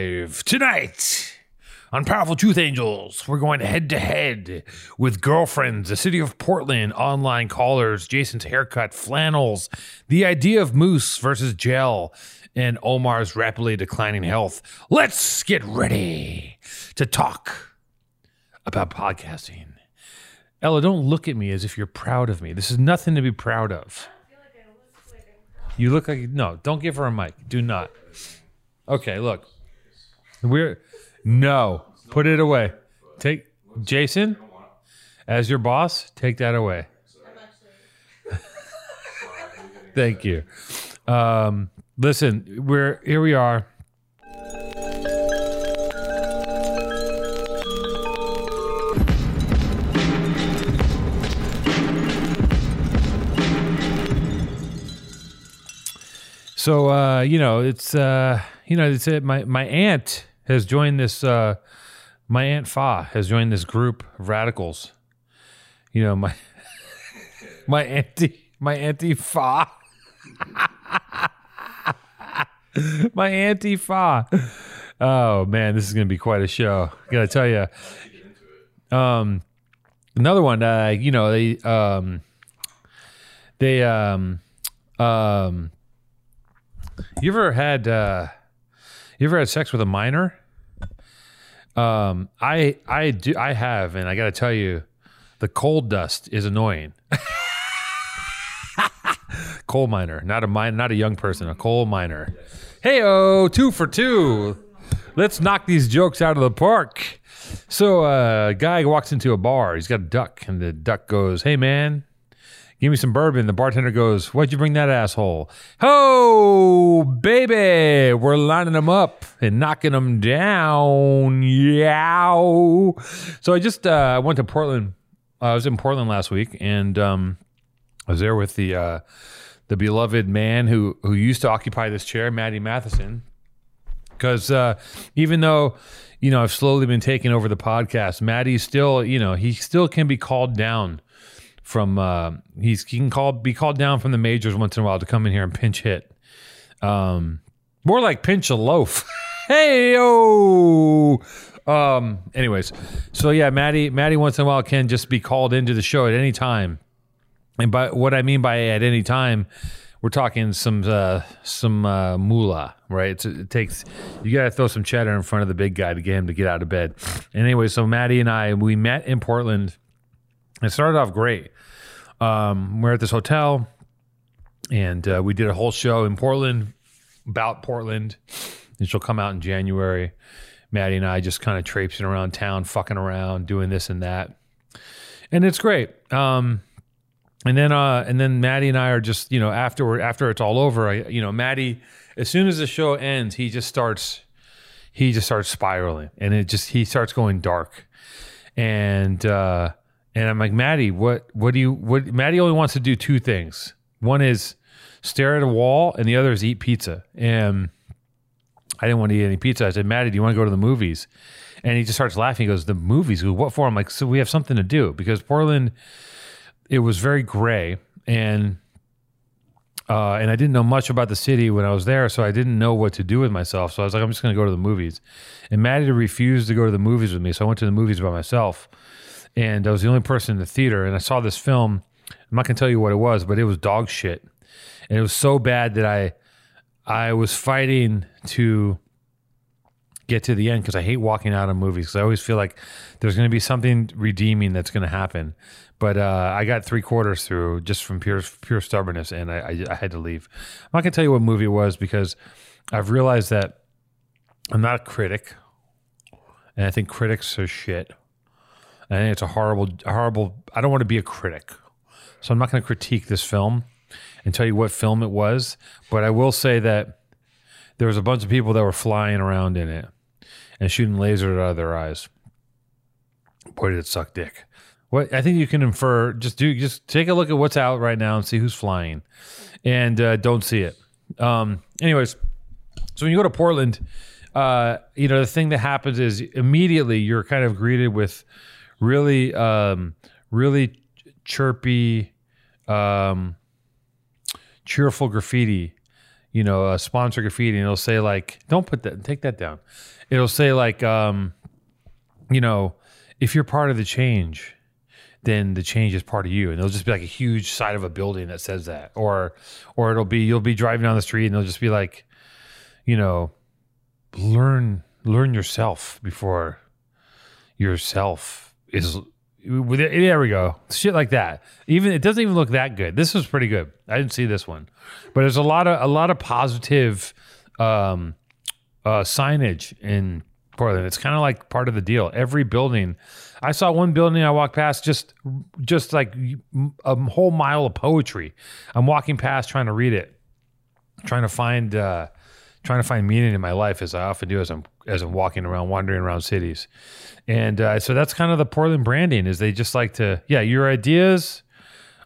live tonight on Powerful Truth Angels. We're going head to head with girlfriends, the city of Portland, online callers, Jason's haircut, flannels, the idea of mousse versus gel, and Omar's rapidly declining health. Let's get ready to talk about podcasting. Ella, don't look at me as if you're proud of me. This is nothing to be proud of. You look like no. Don't give her a mic. Do not. Okay, look. We're no. Put it away. Take Jason as your boss. Take that away. Thank you. Um, listen, we're here. We are. So uh, you know, it's uh, you know, it's it. My my aunt has joined this. Uh, my aunt Fa has joined this group of radicals. You know, my my auntie my auntie Fa. my auntie Fa. Oh man, this is gonna be quite a show. Gotta tell you. Um, another one. Uh, you know, they um, they um, um you ever had uh you ever had sex with a minor? Um I I do I have and I got to tell you the coal dust is annoying. coal miner, not a mine, not a young person, a coal miner. Hey, oh, two for two. Let's knock these jokes out of the park. So, uh, a guy walks into a bar. He's got a duck, and the duck goes, "Hey, man, Give me some bourbon. The bartender goes, Why'd you bring that asshole? Ho, baby. We're lining them up and knocking them down. Yow. So I just uh, went to Portland. I was in Portland last week and um, I was there with the uh, the beloved man who, who used to occupy this chair, Matty Matheson. Because uh, even though, you know, I've slowly been taking over the podcast, Matty still, you know, he still can be called down from uh, he's he can call be called down from the majors once in a while to come in here and pinch hit. Um, more like pinch a loaf. hey oh. Um. Anyways, so yeah, Matty Matty once in a while can just be called into the show at any time, and by what I mean by at any time, we're talking some uh, some uh, moolah, right? It's, it takes you got to throw some cheddar in front of the big guy to get him to get out of bed. Anyway, so Matty and I we met in Portland. It started off great um, we're at this hotel, and uh, we did a whole show in Portland about Portland. And she'll come out in January. Matty and I just kind of traipsing around town, fucking around, doing this and that, and it's great. Um, and then, uh, and then Matty and I are just, you know, afterward, after it's all over, I, you know, Matty, as soon as the show ends, he just starts, he just starts spiraling, and it just he starts going dark, and uh, and I'm like, Matty, what what do you what Matty only wants to do two things. One is stare at a wall and the other is eat pizza. And I didn't want to eat any pizza. I said, Matty, do you want to go to the movies? And he just starts laughing. He goes, The movies? What for? I'm like, so we have something to do because Portland, it was very gray and uh, and I didn't know much about the city when I was there, so I didn't know what to do with myself. So I was like, I'm just going to go to the movies. And Matty refused to go to the movies with me, so I went to the movies by myself and I was the only person in the theater. And I saw this film. I'm not gonna tell you what it was, but it was dog shit, and it was so bad that I I was fighting to get to the end because I hate walking out of movies because I always feel like there's going to be something redeeming that's going to happen. But uh, I got three quarters through just from pure pure stubbornness, and I, I, I had to leave. I'm not going to tell you what movie it was because I've realized that I'm not a critic, and I think critics are shit. I think it's a horrible, horrible. I don't want to be a critic, so I'm not going to critique this film and tell you what film it was. But I will say that there was a bunch of people that were flying around in it and shooting lasers out of their eyes. Boy, did it suck dick. What I think you can infer, just do, just take a look at what's out right now and see who's flying, and uh, don't see it. Um, anyways, so when you go to Portland, uh, you know the thing that happens is immediately you're kind of greeted with really, um, really chirpy, um, cheerful graffiti. you know, uh, sponsor graffiti, and it'll say like, "Don't put that, take that down." It'll say like, um, you know, if you're part of the change, then the change is part of you, and it'll just be like a huge side of a building that says that, or, or it'll be you'll be driving down the street and it'll just be like, you know, learn learn yourself before yourself is there we go. Shit like that. Even it doesn't even look that good. This was pretty good. I didn't see this one, but there's a lot of a lot of positive um, uh, signage in Portland. It's kind of like part of the deal. Every building, I saw one building I walked past, just just like a whole mile of poetry. I'm walking past trying to read it, trying to find uh, trying to find meaning in my life as I often do as I'm as I'm walking around, wandering around cities. And uh, so that's kind of the Portland branding is they just like to, yeah, your ideas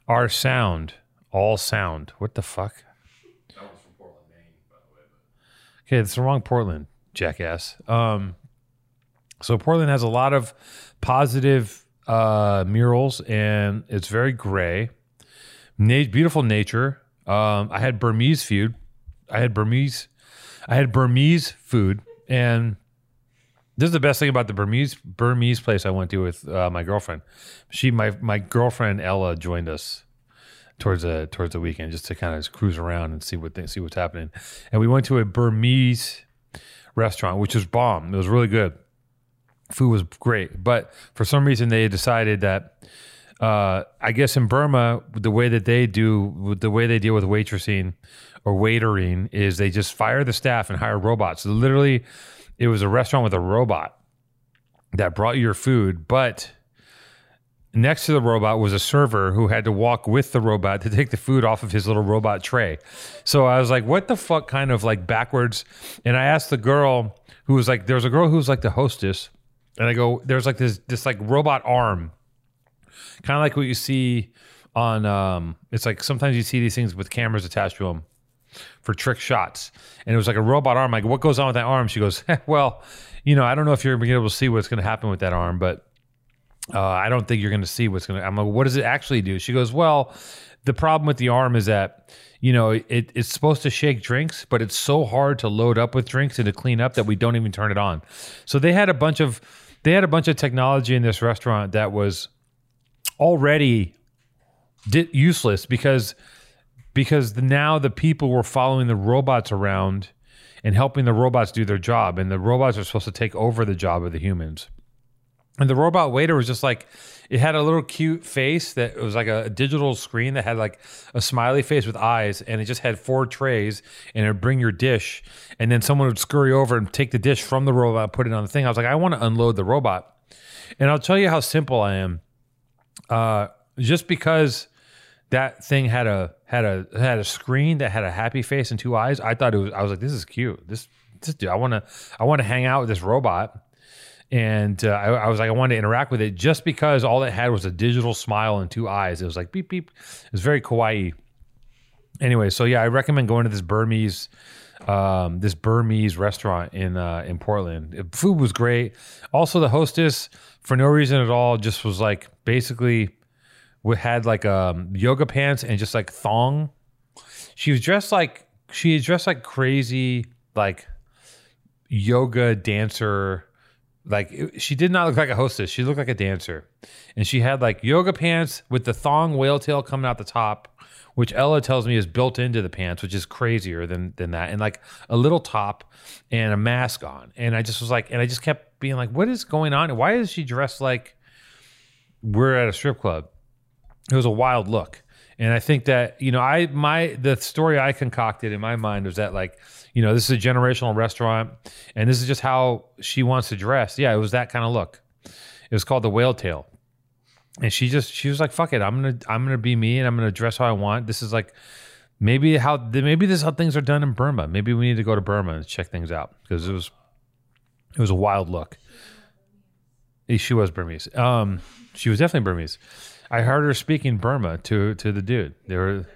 are sound, all sound. What the fuck? That was from Portland, Maine, by the way. But... Okay, it's the wrong Portland, jackass. Um, so Portland has a lot of positive uh, murals, and it's very gray. Na- beautiful nature. Um, I had Burmese food. I had Burmese I had Burmese food, and this is the best thing about the Burmese Burmese place I went to with uh, my girlfriend. She my my girlfriend Ella joined us towards the towards the weekend just to kind of cruise around and see what see what's happening. And we went to a Burmese restaurant, which was bomb. It was really good. Food was great, but for some reason they decided that. Uh, I guess in Burma, the way that they do, the way they deal with waitressing or waitering is they just fire the staff and hire robots. Literally, it was a restaurant with a robot that brought you your food, but next to the robot was a server who had to walk with the robot to take the food off of his little robot tray. So I was like, what the fuck kind of like backwards? And I asked the girl who was like, there was a girl who was like the hostess. And I go, there's like this, this like robot arm, kind of like what you see on, um, it's like sometimes you see these things with cameras attached to them for trick shots. And it was like a robot arm. Like, what goes on with that arm? She goes, well, you know, I don't know if you're going to be able to see what's going to happen with that arm, but uh, I don't think you're going to see what's going to. I'm like, what does it actually do? She goes, well, the problem with the arm is that you know it, it's supposed to shake drinks, but it's so hard to load up with drinks and to clean up that we don't even turn it on. So they had a bunch of they had a bunch of technology in this restaurant that was already di- useless because because now the people were following the robots around and helping the robots do their job, and the robots are supposed to take over the job of the humans. And the robot waiter was just like, it had a little cute face that was like a, digital screen that had like a smiley face with eyes, and it just had four trays, and it'd bring your dish, and then someone would scurry over and take the dish from the robot, and put it on the thing. I was like, I want to unload the robot, and I'll tell you how simple I am. Uh, just because that thing had a had a had a screen that had a happy face and two eyes. I thought it was. I was like, this is cute. This this dude. I want to I want to hang out with this robot. And uh, I, I, was like, I wanted to interact with it just because all it had was a digital smile and two eyes. It was like beep beep. It was very kawaii. Anyway, so yeah, I recommend going to this Burmese um, this Burmese restaurant in uh, in Portland. Food was great. Also, the hostess, for no reason at all, just was like basically we had like um yoga pants and just like thong. She was dressed like she was dressed like crazy like yoga dancer. Like she did not look like a hostess. She looked like a dancer, and she had like yoga pants with the thong whale tail coming out the top, which Ella tells me is built into the pants, which is crazier than than that, and like a little top and a mask on. And I just was like, and I just kept being like, what is going on? Why is she dressed like we're at a strip club? It was a wild look. And I think that, you know, I my the story I concocted in my mind was that like, you know, this is a generational restaurant and this is just how she wants to dress. Yeah, it was that kind of look. It was called the whale tail. And she just she was like, fuck it, I'm gonna I'm gonna be me and I'm gonna dress how I want. This is like maybe how maybe this is how things are done in Burma. Maybe we need to go to Burma and check things out because it was it was a wild look. She was Burmese. Um, she was definitely Burmese. I heard her speaking Burma to to the dude. They were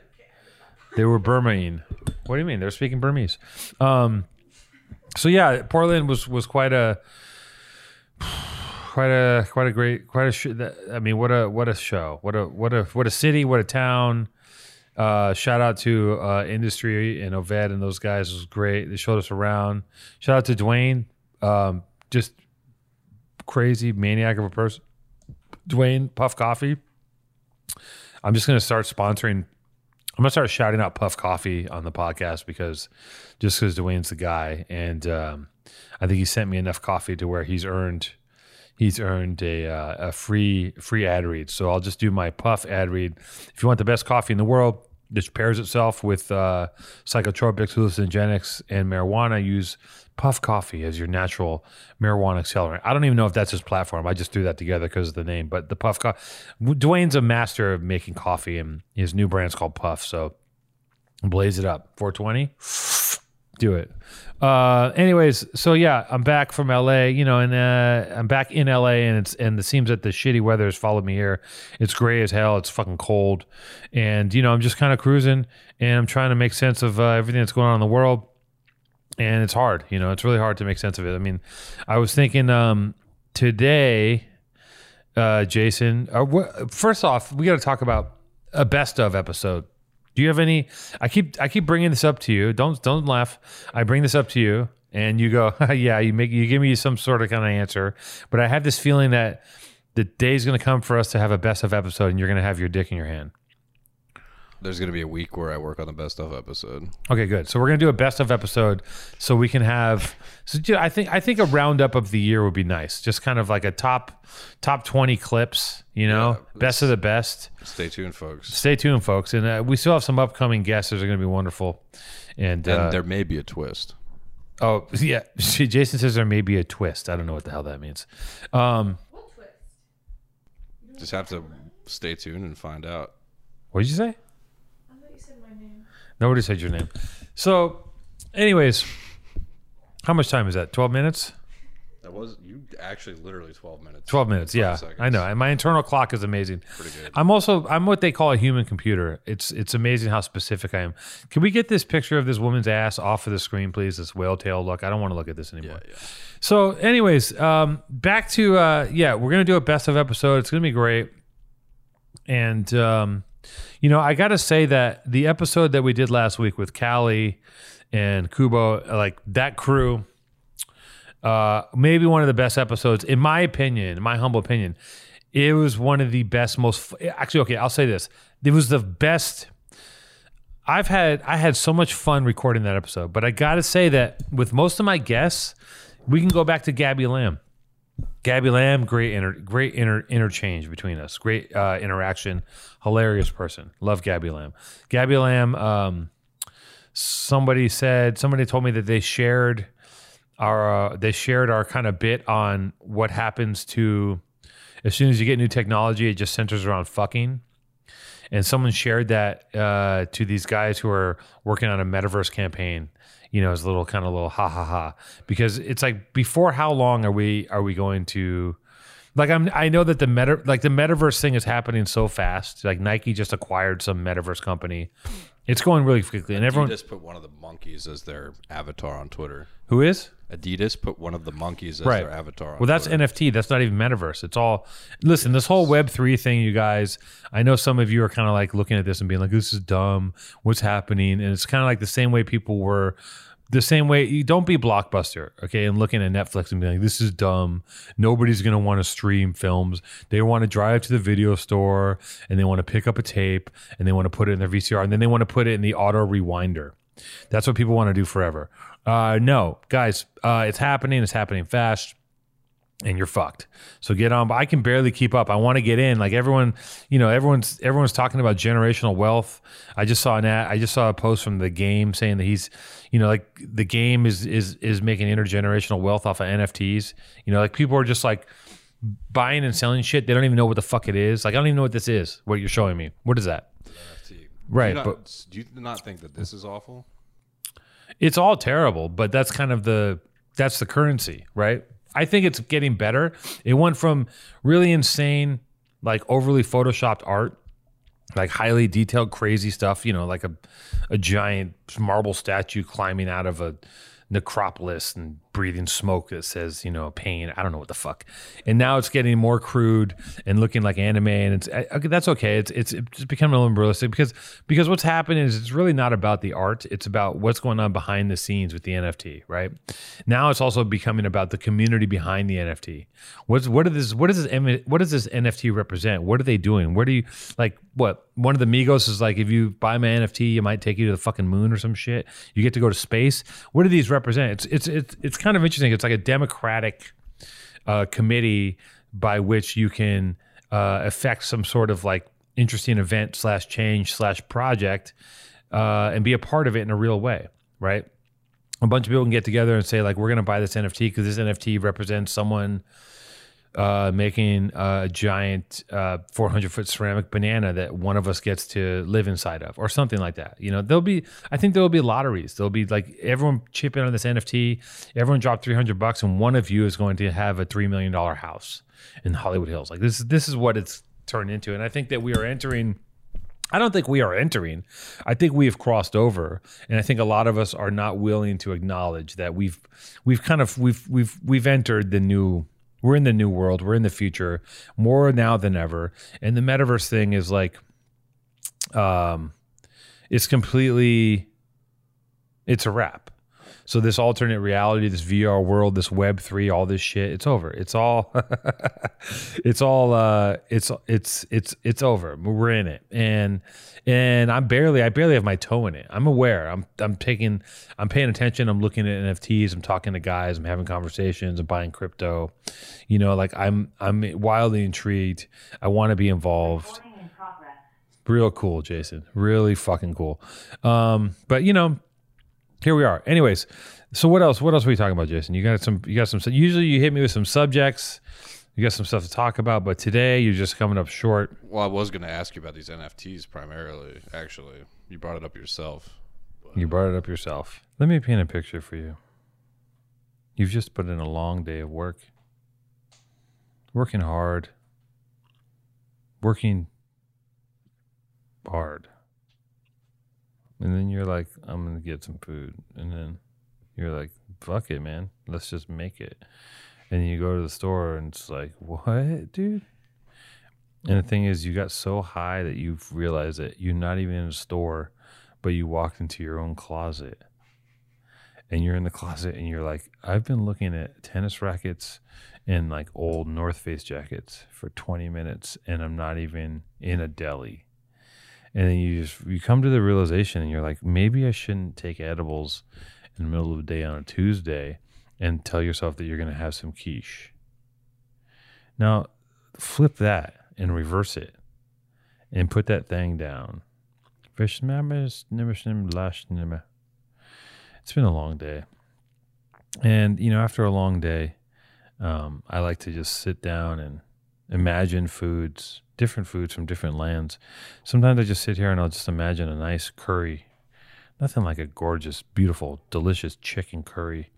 they were Burmese. What do you mean? They're speaking Burmese. Um, so yeah, Portland was was quite a quite a quite a great quite a. Sh- I mean, what a what a show. What a what a what a city. What a town. Uh, shout out to uh, Industry and Oved and those guys. It was great. They showed us around. Shout out to Dwayne. Um, just crazy maniac of a person. Dwayne Puff Coffee. I'm just going to start sponsoring. I'm going to start shouting out Puff Coffee on the podcast because just because Dwayne's the guy. And um, I think he sent me enough coffee to where he's earned he's earned a uh, a free free ad read. So I'll just do my Puff ad read. If you want the best coffee in the world, which pairs itself with uh, psychotropics, hallucinogenics, and marijuana, use Puff Coffee as your natural marijuana accelerant. I don't even know if that's his platform. I just threw that together because of the name. But the Puff Coffee, Dwayne's a master of making coffee, and his new brand's called Puff. So blaze it up. 420, do it. Uh, anyways, so yeah, I'm back from LA, you know, and uh, I'm back in LA, and it's and it seems that the shitty weather has followed me here. It's gray as hell. It's fucking cold, and you know, I'm just kind of cruising, and I'm trying to make sense of uh, everything that's going on in the world, and it's hard. You know, it's really hard to make sense of it. I mean, I was thinking um, today, uh, Jason. Uh, first off, we got to talk about a best of episode. Do you have any? I keep I keep bringing this up to you. Don't don't laugh. I bring this up to you, and you go, yeah. You make you give me some sort of kind of answer, but I have this feeling that the day's going to come for us to have a best of episode, and you're going to have your dick in your hand. There's going to be a week where I work on the best of episode. Okay, good. So we're gonna do a best of episode, so we can have. So yeah, I think I think a roundup of the year would be nice. Just kind of like a top top twenty clips. You know, Yeah, best of the best. Stay tuned, folks. Stay tuned, folks, and uh, we still have some upcoming guests that are going to be wonderful. And, And uh, there may be a twist. oh yeah, Jason says there may be a twist. I don't know what the hell that means. Um, What twist? Just have to stay tuned and find out. what did you say? I thought you said my name. Nobody said your name. So, anyways, how much time is that? Twelve minutes. That was you actually literally 12 minutes. 12 minutes yeah seconds. i know and my internal clock is amazing Pretty good. i'm also i'm what they call a human computer it's it's amazing how specific i am can we get this picture of this woman's ass off of the screen please this whale tail look i don't want to look at this anymore Yeah, yeah. so anyways um back to uh yeah we're gonna do a best of episode it's gonna be great and um you know i gotta say that the episode that we did last week with callie and kubo like that crew uh, maybe one of the best episodes, in my opinion, in my humble opinion. It was one of the best, most actually. Okay, I'll say this: it was the best. I've had I had so much fun recording that episode, but I got to say that with most of my guests, we can go back to Gabby Lamb. Gabby Lamb, great inter, great inter, interchange between us, great uh, interaction, hilarious person. Love Gabby Lamb. Gabby Lamb. Um, somebody said somebody told me that they shared our uh, they shared our kind of bit on what happens to as soon as you get new technology, it just centers around fucking. And someone shared that uh, to these guys who are working on a metaverse campaign. You know, as a little kind of little ha ha ha, because it's like before how long are we are we going to? Like I'm, I know that the meta, like the metaverse thing is happening so fast. Like Nike just acquired some metaverse company. It's going really quickly, and everyone Adidas put one of the monkeys as their avatar on Twitter. who is Adidas put one of the monkeys as Right. their avatar. On Well, that's Twitter. NFT. That's not even metaverse. It's all. Listen, this whole Web three thing, you guys. I know some of you are kind of like looking at this and being like, "This is dumb. What's happening?" And it's kind of like the same way people were. The same way, you don't be blockbuster, okay? And looking at Netflix and being like, "This is dumb. Nobody's gonna want to stream films. They want to drive to the video store and they want to pick up a tape and they want to put it in their VCR and then they want to put it in the auto rewinder. That's what people want to do forever. Uh, no, guys, uh, it's happening. It's happening fast and you're fucked. So get on. But I can barely keep up. I want to get in. Like everyone, you know, everyone's everyone's talking about generational wealth. I just saw an ad, I just saw a post from the game saying that he's, you know, like the game is is is making intergenerational wealth off of NFTs. You know, like people are just like buying and selling shit. They don't even know what the fuck it is. Like I don't even know what this is. What you're showing me. What is that? NFT. Right, Do not, but- do you not think that this is awful? it's all terrible, but that's kind of the that's the currency, right? I think it's getting better. It went from really insane, like overly photoshopped art, like highly detailed, crazy stuff, you know, like a a giant marble statue climbing out of a necropolis and breathing smoke that says, you know, pain. I don't know what the fuck. And now it's getting more crude and looking like anime, and it's okay, that's okay. It's it's becoming a little realistic because because what's happening is it's really not about the art. It's about what's going on behind the scenes with the NFT, right? Now it's also becoming about the community behind the NFT. What's what is this? What does this? What does this NFT represent? What are they doing? Where do you like? What one of the Migos is like? If you buy my NFT, you might take you to the fucking moon or some shit. You get to go to space. What do these represent? It's it's it's it's kind of interesting. It's like a democratic uh, committee by which you can uh, affect some sort of like interesting event slash change slash project uh, and be a part of it in a real way, right? A bunch of people can get together and say like, we're going to buy this NFT because this NFT represents someone uh, making a giant uh, 400 foot ceramic banana that one of us gets to live inside of, or something like that. You know, there'll be, I think there'll be lotteries. There'll be like everyone chip in on this NFT. Everyone drop 300 bucks, and one of you is going to have a three million dollar house in Hollywood Hills. Like this, this is what it's turned into, and I think that we are entering. I don't think we are entering. I think we have crossed over, and I think a lot of us are not willing to acknowledge that we've we've kind of we've we've we've entered the new. We're in the new world. We're in the future more now than ever, and the metaverse thing is like, um, it's completely, it's a wrap. So this alternate reality, this VR world, this Web three, all this shit, it's over. It's all, it's all, uh, it's it's it's it's over. We're in it, and and I'm barely, I barely have my toe in it. I'm aware. I'm I'm taking, I'm paying attention. I'm looking at NFTs. I'm talking to guys. I'm having conversations. I'm buying crypto. You know, like I'm I'm wildly intrigued. I want to be involved. Real cool, Jason. Really fucking cool. Um, but you know, here we are. Anyways, so what else? What else are we talking about, Jason? You got some. You got some. Usually, you hit me with some subjects. You got some stuff to talk about, but today you're just coming up short. Well, I was going to ask you about these NFTs primarily. Actually, you brought it up yourself. You brought it up yourself. Let me paint a picture for you. You've just put in a long day of work, working hard, working hard. And then you're like, I'm to get some food. And then you're like, fuck it, man. Let's just make it. And you go to the store and it's like, what, dude? And the thing is, you got so high that you've realized that you're not even in a store, but you walked into your own closet. And you're in the closet and you're like, I've been looking at tennis rackets and like old North Face jackets for 20 minutes and I'm not even in a deli and then you just you come to the realization and you're like maybe i shouldn't take edibles in the middle of the day on a tuesday and tell yourself that you're going to have some quiche. Now flip that and reverse it and put that thing down. It's been a long day. And you know after a long day um, i like to just sit down and imagine foods different foods from different lands. Sometimes I just sit here and I'll just imagine a nice curry. Nothing like a gorgeous, beautiful, delicious chicken curry.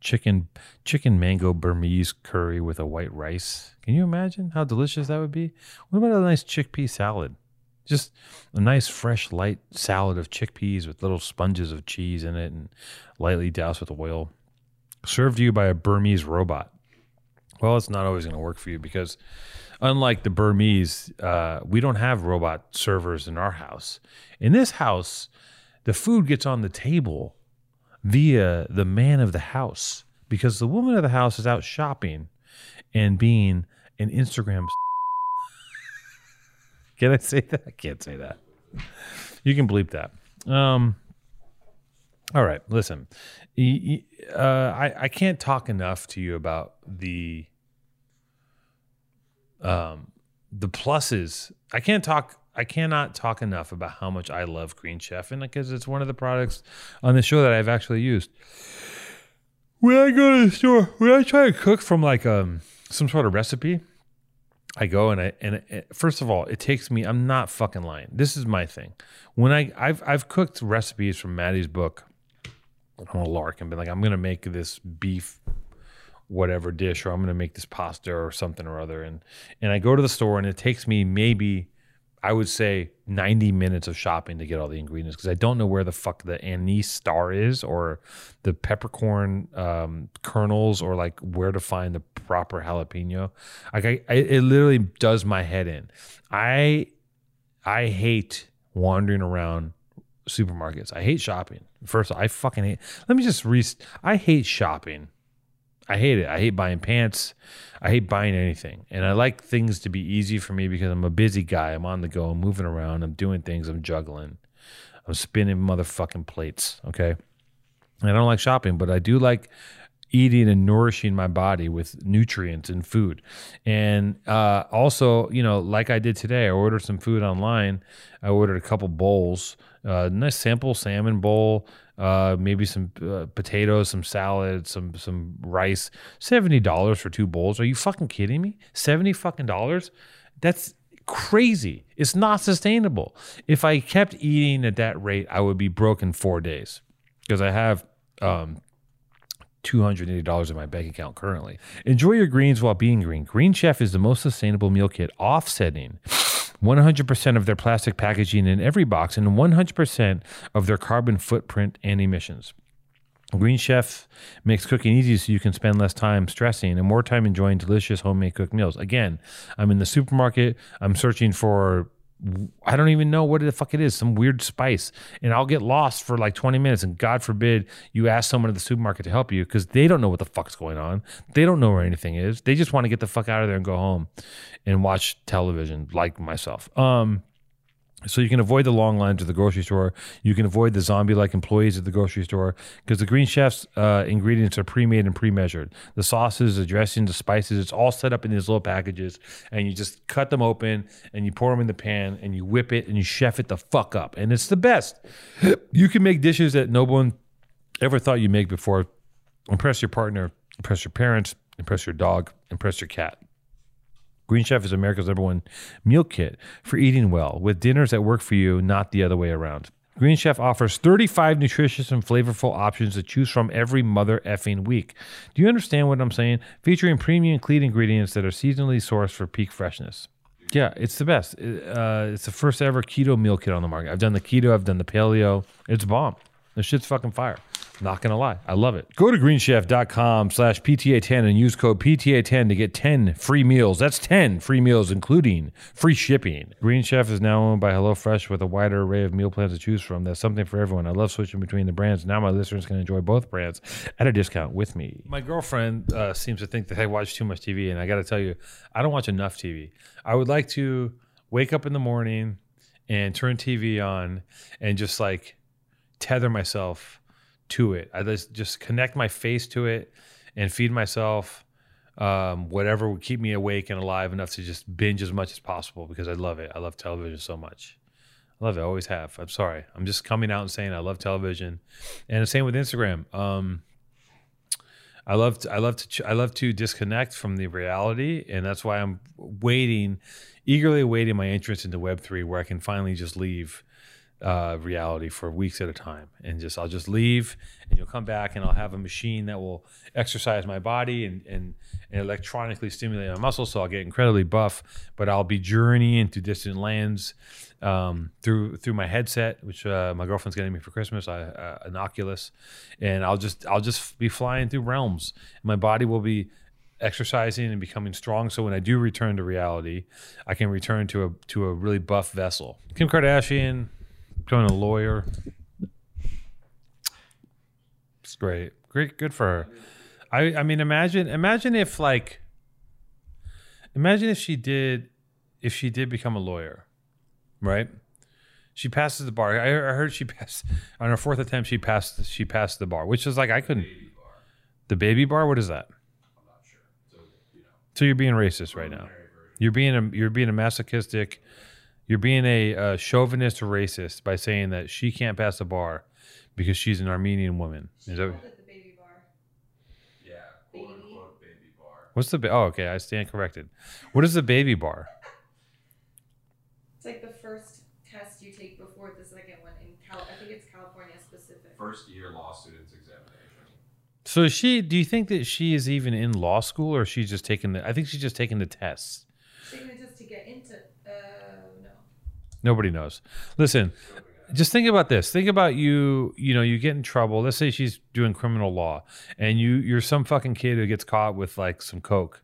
Chicken chicken mango Burmese curry with a white rice. Can you imagine how delicious that would be? What about a nice chickpea salad? Just a nice fresh light salad of chickpeas with little sponges of cheese in it and lightly doused with oil. Served to you by a Burmese robot. Well, it's not always going to work for you because unlike the Burmese, uh, we don't have robot servers in our house. In this house, the food gets on the table via the man of the house because the woman of the house is out shopping and being an Instagram. Can I say that? I can't say that. You can bleep that. Um, all right, listen. Uh, I, I can't talk enough to you about the um, the pluses. I can't talk. I cannot talk enough about how much I love Green Chef, and because it's one of the products on the show that I've actually used. When I go to the store, when I try to cook from like um some sort of recipe, I go and I and it, first of all, it takes me. I'm not fucking lying. This is my thing. When I I've I've cooked recipes from Matty's book on a lark and been like, I'm gonna make this beef whatever dish or I'm going to make this pasta or something or other and and I go to the store and it takes me maybe I would say 90 minutes of shopping to get all the ingredients because I don't know where the fuck the anise star is or the peppercorn um, kernels or like where to find the proper jalapeno. Like I, I, it literally does my head in. I, I hate wandering around supermarkets. I hate shopping. First, all, I fucking hate. Let me just re. I hate shopping. I hate it. I hate buying pants. I hate buying anything. And I like things to be easy for me because I'm a busy guy. I'm on the go. I'm moving around. I'm doing things. I'm juggling. I'm spinning motherfucking plates. Okay. And I don't like shopping, but I do like eating and nourishing my body with nutrients and food. And uh, also, you know, like I did today, I ordered some food online. I ordered a couple bowls, uh, nice sample salmon bowl, uh, maybe some uh, potatoes, some salad, some some rice. Seventy dollars for two bowls? Are you fucking kidding me? Seventy fucking dollars? That's crazy. It's not sustainable. If I kept eating at that rate, I would be broke in four days because I have um, $280 in my bank account currently. Enjoy your greens while being green. Green Chef is the most sustainable meal kit, offsetting 100% of their plastic packaging in every box and 100% of their carbon footprint and emissions. Green Chef makes cooking easy so you can spend less time stressing and more time enjoying delicious homemade cooked meals. Again, I'm in the supermarket, I'm searching for I don't even know what the fuck it is, some weird spice. And I'll get lost for like 20 minutes. And God forbid you ask someone at the supermarket to help you because they don't know what the fuck's going on. They don't know where anything is. They just want to get the fuck out of there and go home and watch television like myself. Um, so you can avoid the long lines at the grocery store. You can avoid the zombie-like employees at the grocery store because the Green Chef's uh, ingredients are pre-made and pre-measured. The sauces, the dressings, the spices, it's all set up in these little packages, and you just cut them open and you pour them in the pan and you whip it and you chef it the fuck up, and it's the best. You can make dishes that no one ever thought you'd make before. Impress your partner, impress your parents, impress your dog, impress your cat. Green Chef is America's number one meal kit for eating well, with dinners that work for you, not the other way around. Green Chef offers 35 nutritious and flavorful options to choose from every mother effing week. Do you understand what I'm saying? Featuring premium clean ingredients that are seasonally sourced for peak freshness. Yeah, it's the best. Uh, it's the first ever keto meal kit on the market. I've done the keto, I've done the paleo. It's bomb. This shit's fucking fire. Not gonna lie, I love it. Go to greenchef.com slash PTA10 and use code PTA10 to get 10 free meals. That's 10 free meals, including free shipping. Green Chef is now owned by HelloFresh with a wider array of meal plans to choose from. That's something for everyone. I love switching between the brands. Now my listeners can enjoy both brands at a discount with me. My girlfriend uh, seems to think that I watch too much TV, and I gotta tell you, I don't watch enough TV. I would like to wake up in the morning and turn TV on and just like tether myself to it. I just just connect my face to it and feed myself um, whatever would keep me awake and alive enough to just binge as much as possible because I love it. I love television so much. I love it. I always have. I'm sorry. I'm just coming out and saying I love television, and the same with Instagram. Um, I love to, I love to I love to disconnect from the reality, and that's why I'm waiting, eagerly awaiting my entrance into Web three, where I can finally just leave uh, reality for weeks at a time, and just I'll just leave, and you'll come back, and I'll have a machine that will exercise my body and and, and electronically stimulate my muscles, so I'll get incredibly buff. But I'll be journeying to distant lands um, through through my headset, which uh, my girlfriend's getting me for Christmas, I, uh, an Oculus, and I'll just I'll just be flying through realms. My body will be exercising and becoming strong. So when I do return to reality, I can return to a to a really buff vessel. Kim Kardashian becoming a lawyer. It's great. Great good for her. I I mean imagine imagine if like imagine if she did if she did become a lawyer, right? She passes the bar. I, I heard she passed on her fourth attempt. She passed. She passed the bar, which is like I couldn't. The baby bar. What is that? So you're being racist right now. You're being a you're being a masochistic. You're being a, uh chauvinist racist by saying that she can't pass the bar because she's an Armenian woman. Is that, Called it the baby bar. Yeah, quote unquote baby bar. what's the? ba- Oh, okay. I stand corrected. What is the baby bar? It's like the first test you take before the second one in Cal. I think it's California specific. First year law students examination. So is she? Do you think that she is even in law school, or she's just taking the? I think she's just taking the tests. Taking it just to get into. Uh, no. Nobody knows. Listen, just think about this. Think about you. You know, you get in trouble. Let's say she's doing criminal law, and you you're some fucking kid who gets caught with like some coke,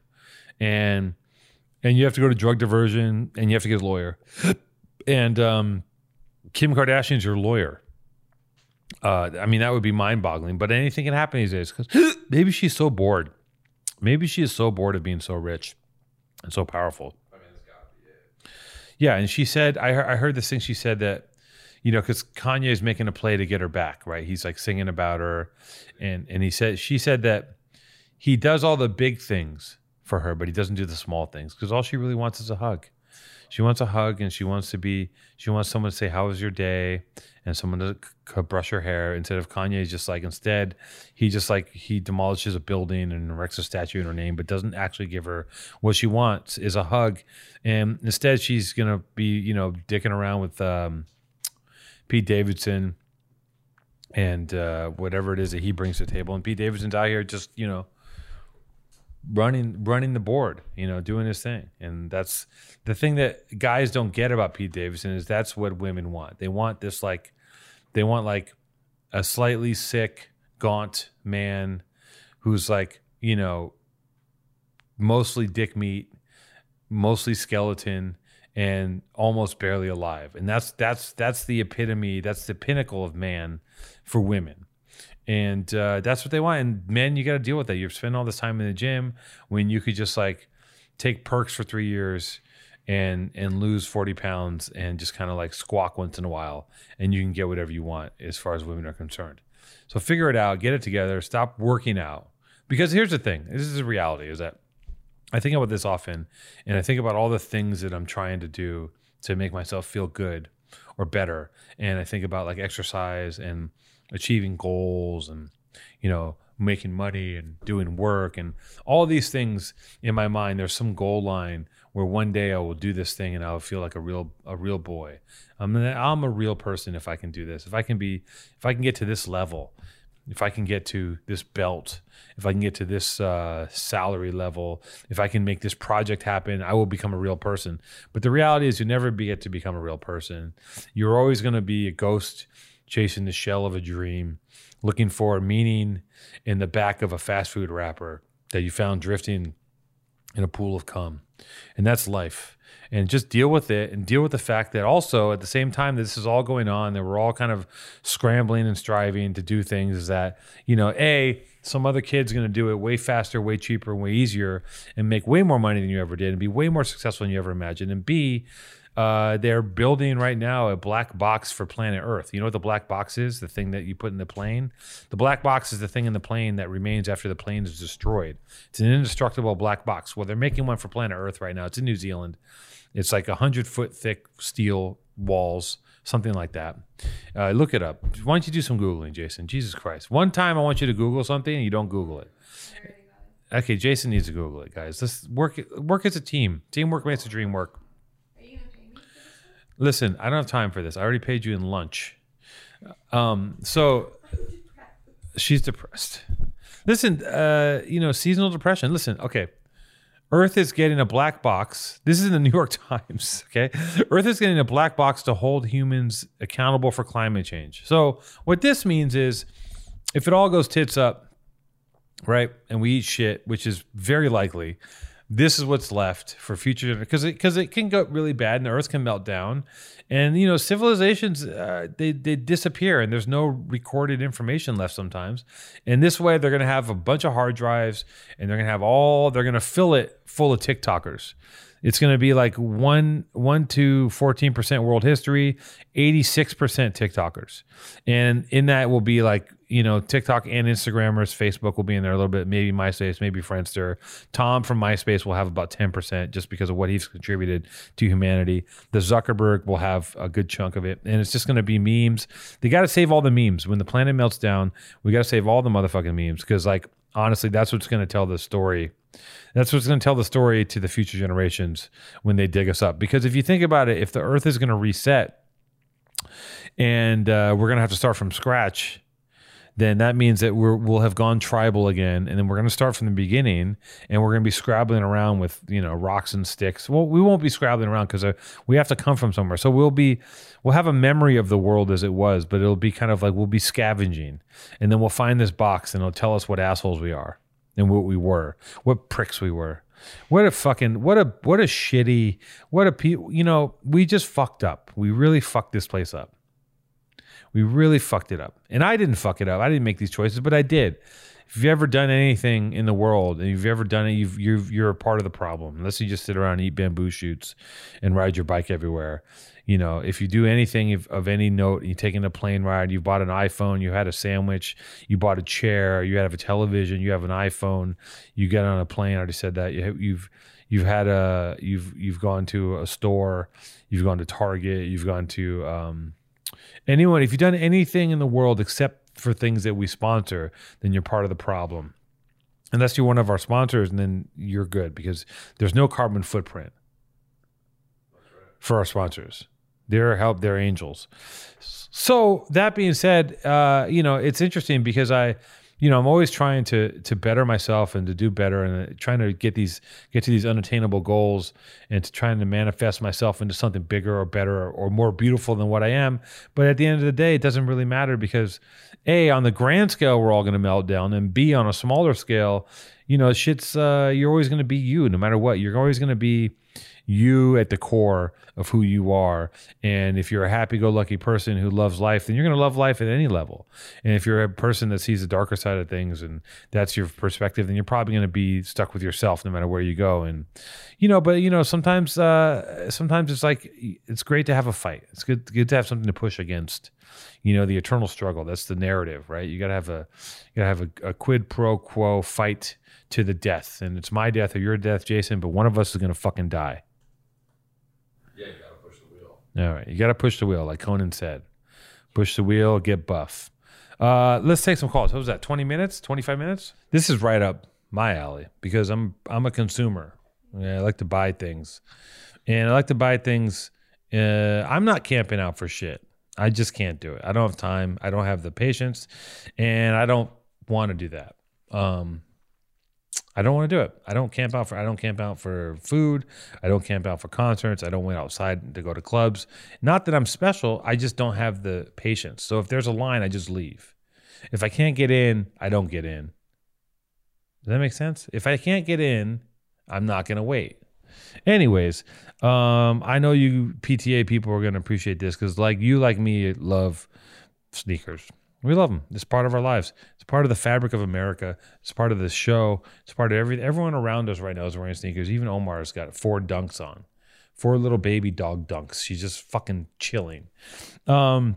and and you have to go to drug diversion, and you have to get a lawyer, and um, Kim Kardashian's your lawyer. Uh, I mean, that would be mind boggling, but anything can happen these days because maybe she's so bored. Maybe she is so bored of being so rich and so powerful. Yeah, and she said, I I heard this thing. She said that, you know, because Kanye is making a play to get her back, right? He's like singing about her, and and he said she said that he does all the big things for her, but he doesn't do the small things because all she really wants is a hug. She wants a hug, and she wants to be. She wants someone to say, "How was your day?" and someone to c- brush her hair. Instead of Kanye, just like instead, he just like he demolishes a building and erects a statue in her name, but doesn't actually give her what she wants is a hug. And instead, she's gonna be you know dicking around with um, Pete Davidson and uh, whatever it is that he brings to the table. And Pete Davidson's out here just you know running running the board, you know, doing his thing. And that's the thing that guys don't get about Pete Davidson is that's what women want. They want this like they want like a slightly sick, gaunt man who's like, you know, mostly dick meat, mostly skeleton and almost barely alive. And that's that's that's the epitome, that's the pinnacle of man for women and uh, that's what they want. And men, you got to deal with that. You're spending all this time in the gym when you could just like take perks for three years and and lose 40 pounds and just kind of like squawk once in a while and you can get whatever you want as far as women are concerned so figure it out get it together stop working out because here's the thing this is the reality is that i think about this often and i think about all the things that i'm trying to do to make myself feel good or better and i think about like exercise and achieving goals and you know making money and doing work and all these things in my mind there's some goal line where one day I will do this thing and I'll feel like a real a real boy. I'm I'm a real person if I can do this. If I can be if I can get to this level, if I can get to this belt, if I can get to this uh, salary level, if I can make this project happen, I will become a real person. But the reality is, you never get to become a real person. You're always going to be a ghost chasing the shell of a dream, looking for meaning in the back of a fast food wrapper that you found drifting in a pool of cum. And that's life. And just deal with it and deal with the fact that also at the same time that this is all going on, that we're all kind of scrambling and striving to do things, is that, you know, A, some other kid's going to do it way faster, way cheaper, way easier, and make way more money than you ever did and be way more successful than you ever imagined. And B, uh, they're building right now a black box for planet Earth. You know what the black box is? The thing that you put in the plane? The black box is the thing in the plane that remains after the plane is destroyed. It's an indestructible black box. Well, they're making one for planet Earth right now. It's in New Zealand. It's like a hundred foot thick steel walls, something like that. Uh, look it up. Why don't you do some Googling, Jason? Jesus Christ. One time I want you to Google something and you don't Google it. Okay, Jason needs to Google it, guys. Let's work work as a team. Teamwork makes the dream work. Listen, I don't have time for this. I already paid you in lunch. Um, so she's depressed. Listen, uh, you know, seasonal depression. Listen, okay. Earth is getting a black box. This is in the New York Times, okay? Earth is getting a black box to hold humans accountable for climate change. So, what this means is if it all goes tits up, right, and we eat shit, which is very likely, this is what's left for future because it because it can go really bad and the earth can melt down. And you know civilizations uh, they they disappear and there's no recorded information left sometimes. And this way they're going to have a bunch of hard drives and they're going to have all they're going to fill it full of tiktokers it's going to be like 1 1 to 14% world history 86% tiktokers and in that will be like you know, TikTok and Instagrammers, Facebook will be in there a little bit, maybe MySpace, maybe Friendster. Tom from MySpace will have about 10% just because of what he's contributed to humanity. The Zuckerberg will have a good chunk of it. And it's just going to be memes. They got to save all the memes. When the planet melts down, we got to save all the motherfucking memes because, like, honestly, that's what's going to tell the story. That's what's going to tell the story to the future generations when they dig us up. Because if you think about it, if the earth is going to reset and uh, we're going to have to start from scratch, then that means that we're, we'll have gone tribal again, and then we're going to start from the beginning, and we're going to be scrabbling around with you know rocks and sticks. Well, we won't be scrabbling around because uh, we have to come from somewhere. So we'll be we'll have a memory of the world as it was, but it'll be kind of like we'll be scavenging, and then we'll find this box, and it'll tell us what assholes we are and what we were, what pricks we were. What a fucking what a what a shitty what a pe- you know we just fucked up. We really fucked this place up. We really fucked it up. And I didn't fuck it up. I didn't make these choices, but I did. If you've ever done anything in the world and you've ever done it, you've, you've, you're a part of the problem. Unless you just sit around and eat bamboo shoots and ride your bike everywhere. You know, if you do anything of, of any note, you taking a plane ride, You've bought an iPhone, you had a sandwich, you bought a chair, you have a television, you have an iPhone, you get on a plane. I already said that. You, you've you've had a you've you've gone to a store, you've gone to Target, you've gone to um, anyone. If you've done anything in the world except for things that we sponsor, then you're part of the problem. Unless you're one of our sponsors, and then you're good because there's no carbon footprint for our sponsors. They're help, they're angels. So that being said, uh, you know it's interesting because I you know, I'm always trying to to better myself and to do better and trying to get these get to these unattainable goals and to trying to manifest myself into something bigger or better or, or more beautiful than what I am. But at the end of the day, it doesn't really matter because a on the grand scale we're all going to melt down, and b on a smaller scale, you know, shit's uh, you're always going to be you no matter what. You're always going to be you at the core of who you are. And if you're a happy go lucky person who loves life, then you're going to love life at any level. And if you're a person that sees the darker side of things and that's your perspective, then you're probably going to be stuck with yourself no matter where you go. And, you know, but, you know, sometimes, uh, sometimes it's like, it's great to have a fight. It's good, good to have something to push against you know the eternal struggle that's the narrative right you got to have a you got to have a, a, quid pro quo fight to the death and it's my death or your death jason but one of us is going to fucking die all right, you got to push the wheel, like Conan said. Push the wheel, get buff. Uh, let's take some calls. What was that? Twenty minutes? Twenty five minutes? This is right up my alley because I'm I'm a consumer. Yeah, I like to buy things, and I like to buy things. Uh, I'm not camping out for shit. I just can't do it. I don't have time. I don't have the patience, and I don't want to do that. Um, I don't want to do it. I don't camp out for I don't camp out for food. I don't camp out for concerts. I don't wait outside to go to clubs. Not that I'm special. I just don't have the patience. So if there's a line, I just leave. If I can't get in, I don't get in. Does that make sense? If I can't get in, I'm not going to wait. Anyways, um, I know you PTA people are going to appreciate this because, like you, like me, love sneakers. We love them. It's part of our lives. It's part of the fabric of America. It's part of this show. It's part of everything. Everyone around us right now is wearing sneakers. Even Omar's got four dunks on, four little baby dog dunks. She's just fucking chilling. Um,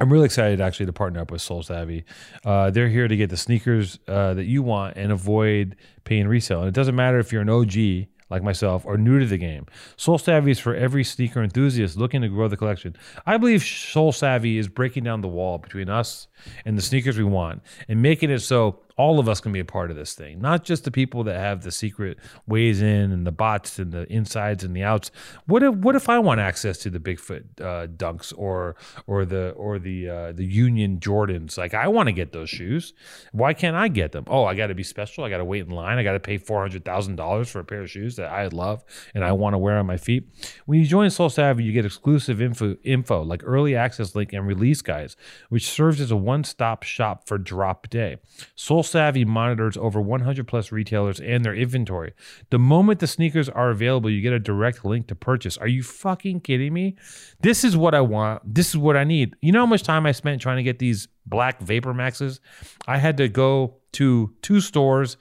I'm really excited actually to partner up with SoleSavy. Uh, they're here to get the sneakers uh, that you want and avoid paying resale. And it doesn't matter if you're an OG like myself are new to the game. SoleSavy is for every sneaker enthusiast looking to grow the collection. I believe SoleSavy is breaking down the wall between us and the sneakers we want and making it so all of us can be a part of this thing, not just the people that have the secret ways in and the bots and the insides and the outs. What if what if I want access to the Bigfoot uh, dunks or or the or the uh, the Union Jordans? Like I want to get those shoes. Why can't I get them? Oh, I got to be special. I got to wait in line. I got to pay four hundred thousand dollars for a pair of shoes that I love and I want to wear on my feet. When you join SoleSavy, you get exclusive info, info like early access link and release guides, which serves as a one-stop shop for drop day. Soul Savvy monitors over 100 plus retailers and their inventory. The moment the sneakers are available, you get a direct link to purchase. Are you fucking kidding me? This is what I want. This is what I need. You know how much time I spent trying to get these black Vapor Maxes? I had to go to two stores,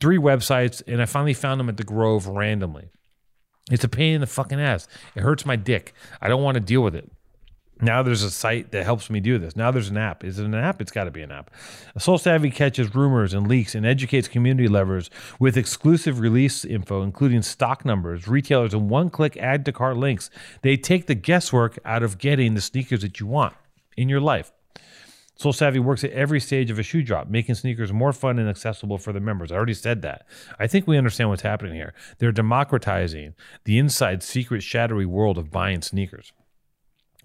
three websites, and I finally found them at the Grove randomly. It's a pain in the fucking ass. It hurts my dick. I don't want to deal with it. Now there's a site that helps me do this. Now there's an app. Is it an app? It's got to be an app. SoleSavy catches rumors and leaks and educates community levers with exclusive release info, including stock numbers, retailers, and one-click add to cart links. They take the guesswork out of getting the sneakers that you want in your life. SoleSavy works at every stage of a shoe drop, making sneakers more fun and accessible for the members. I already said that. I think we understand what's happening here. They're democratizing the inside secret shadowy world of buying sneakers.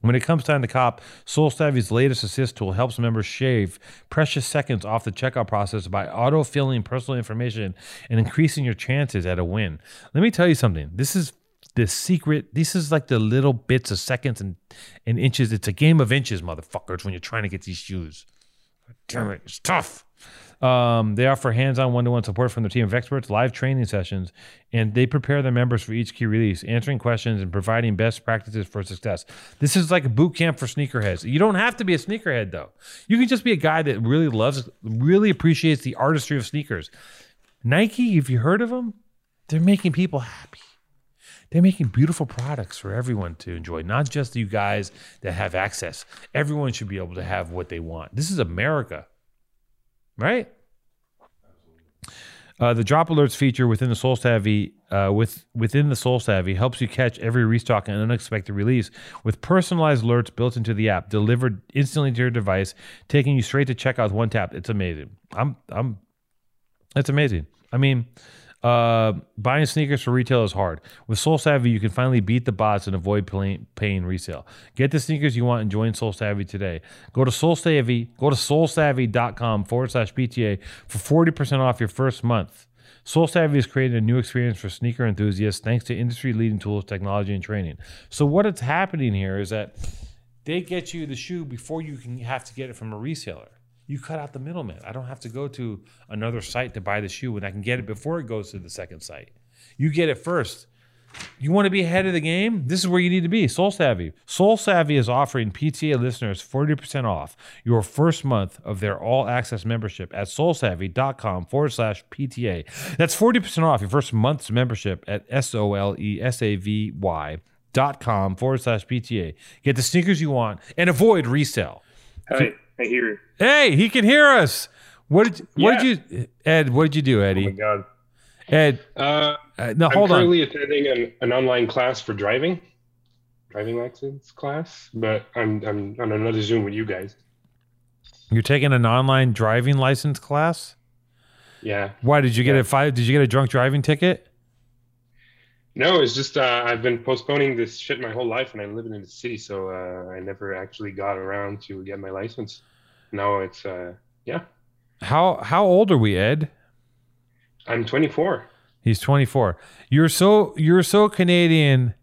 When it comes time to cop, SoleSavy's latest assist tool helps members shave precious seconds off the checkout process by auto-filling personal information and increasing your chances at a win. Let me tell you something. This is the secret. This is like the little bits of seconds and, and inches. It's a game of inches, motherfuckers, when you're trying to get these shoes. Damn it, it's tough. Um, they offer hands-on one-to-one support from their team of experts, live training sessions, and they prepare their members for each key release, answering questions and providing best practices for success. This is like a boot camp for sneakerheads. You don't have to be a sneakerhead though. You can just be a guy that really loves, really appreciates the artistry of sneakers. Nike, if you heard of them, they're making people happy. They're making beautiful products for everyone to enjoy, not just you guys that have access. Everyone should be able to have what they want. This is America right? Uh, the drop alerts feature within the SoleSavy uh, with within the SoleSavy helps you catch every restock and unexpected release with personalized alerts built into the app, delivered instantly to your device, taking you straight to checkout with one tap. It's amazing. I'm I'm. It's amazing. I mean, uh, buying sneakers for retail is hard. With SoleSavy, you can finally beat the bots and avoid paying, resale. Get the sneakers you want and join SoleSavy today. Go to SoleSavy, go to solesavy.com forward slash PTA for 40% off your first month. SoleSavy has created a new experience for sneaker enthusiasts thanks to industry leading tools, technology, and training. So, what is happening here is that they get you the shoe before you can have to get it from a reseller. You cut out the middleman. I don't have to go to another site to buy the shoe when I can get it before it goes to the second site. You get it first. You want to be ahead of the game? This is where you need to be. SoleSavy. Soul Savvy is offering PTA listeners 40% off your first month of their all access membership at solesavy.com forward slash PTA. That's 40% off your first month's membership at S O L E S A V Y dot com forward slash PTA. Get the sneakers you want and avoid resale. Hi, I hear you. Hey, he can hear us. What did what Yeah. did you Ed? What did you do, Eddie? Oh my god. Ed, Uh, uh, no, I'm hold on. currently attending an, an online class for driving, driving license class, but I'm I'm on another Zoom with you guys. You're taking an online driving license class. Yeah. Why did you get Yeah. a five? Did you get a drunk driving ticket? No, it's just uh, I've been postponing this shit my whole life, and I'm living in the city, so uh, I never actually got around to get my license. Now it's uh, yeah. How how old are we, Ed? I'm 24. He's 24. You're so you're so Canadian.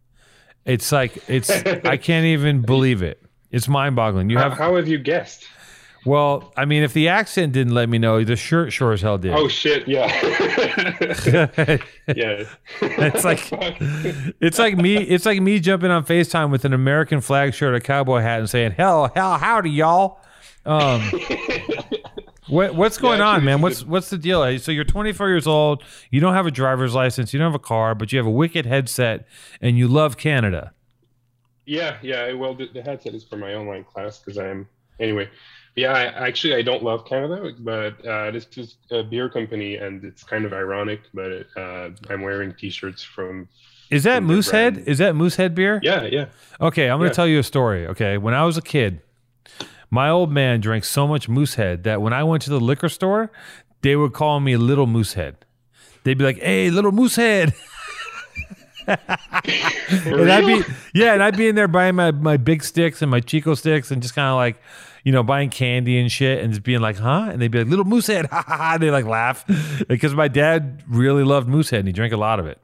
It's like it's I can't even believe it. It's mind-boggling. You How, have how have you guessed? Well, I mean, if the accent didn't let me know, the shirt sure as hell did. Oh shit! Yeah. yeah. it's like it's like me it's like me jumping on FaceTime with an American flag shirt, a cowboy hat, and saying, Hell, hell, howdy, y'all. Um what, what's going Yeah, on, man? What's what's the deal? So you're 24 years old, you don't have a driver's license, you don't have a car, but you have a wicked headset and you love Canada. Yeah, yeah. Well, the, the headset is for my online class because I'm anyway. Yeah, I, actually, I don't love Canada, but uh, this is a beer company, and it's kind of ironic. But uh, I'm wearing T-shirts from. Is that From Moosehead? Is that Moosehead beer? Yeah, yeah. Okay, I'm going to Yeah. tell you a story. Okay, when I was a kid, my old man drank so much Moosehead that when I went to the liquor store, they would call me Little Moosehead. They'd be like, "Hey, Little Moosehead," and I'd be yeah, and I'd be in there buying my my big sticks and my Chico sticks and just kind of like. You know, buying candy and shit, and just being like, "Huh?" And they'd be like, "Little Moosehead," ha ha ha. They like laugh because my dad really loved Moosehead, and he drank a lot of it.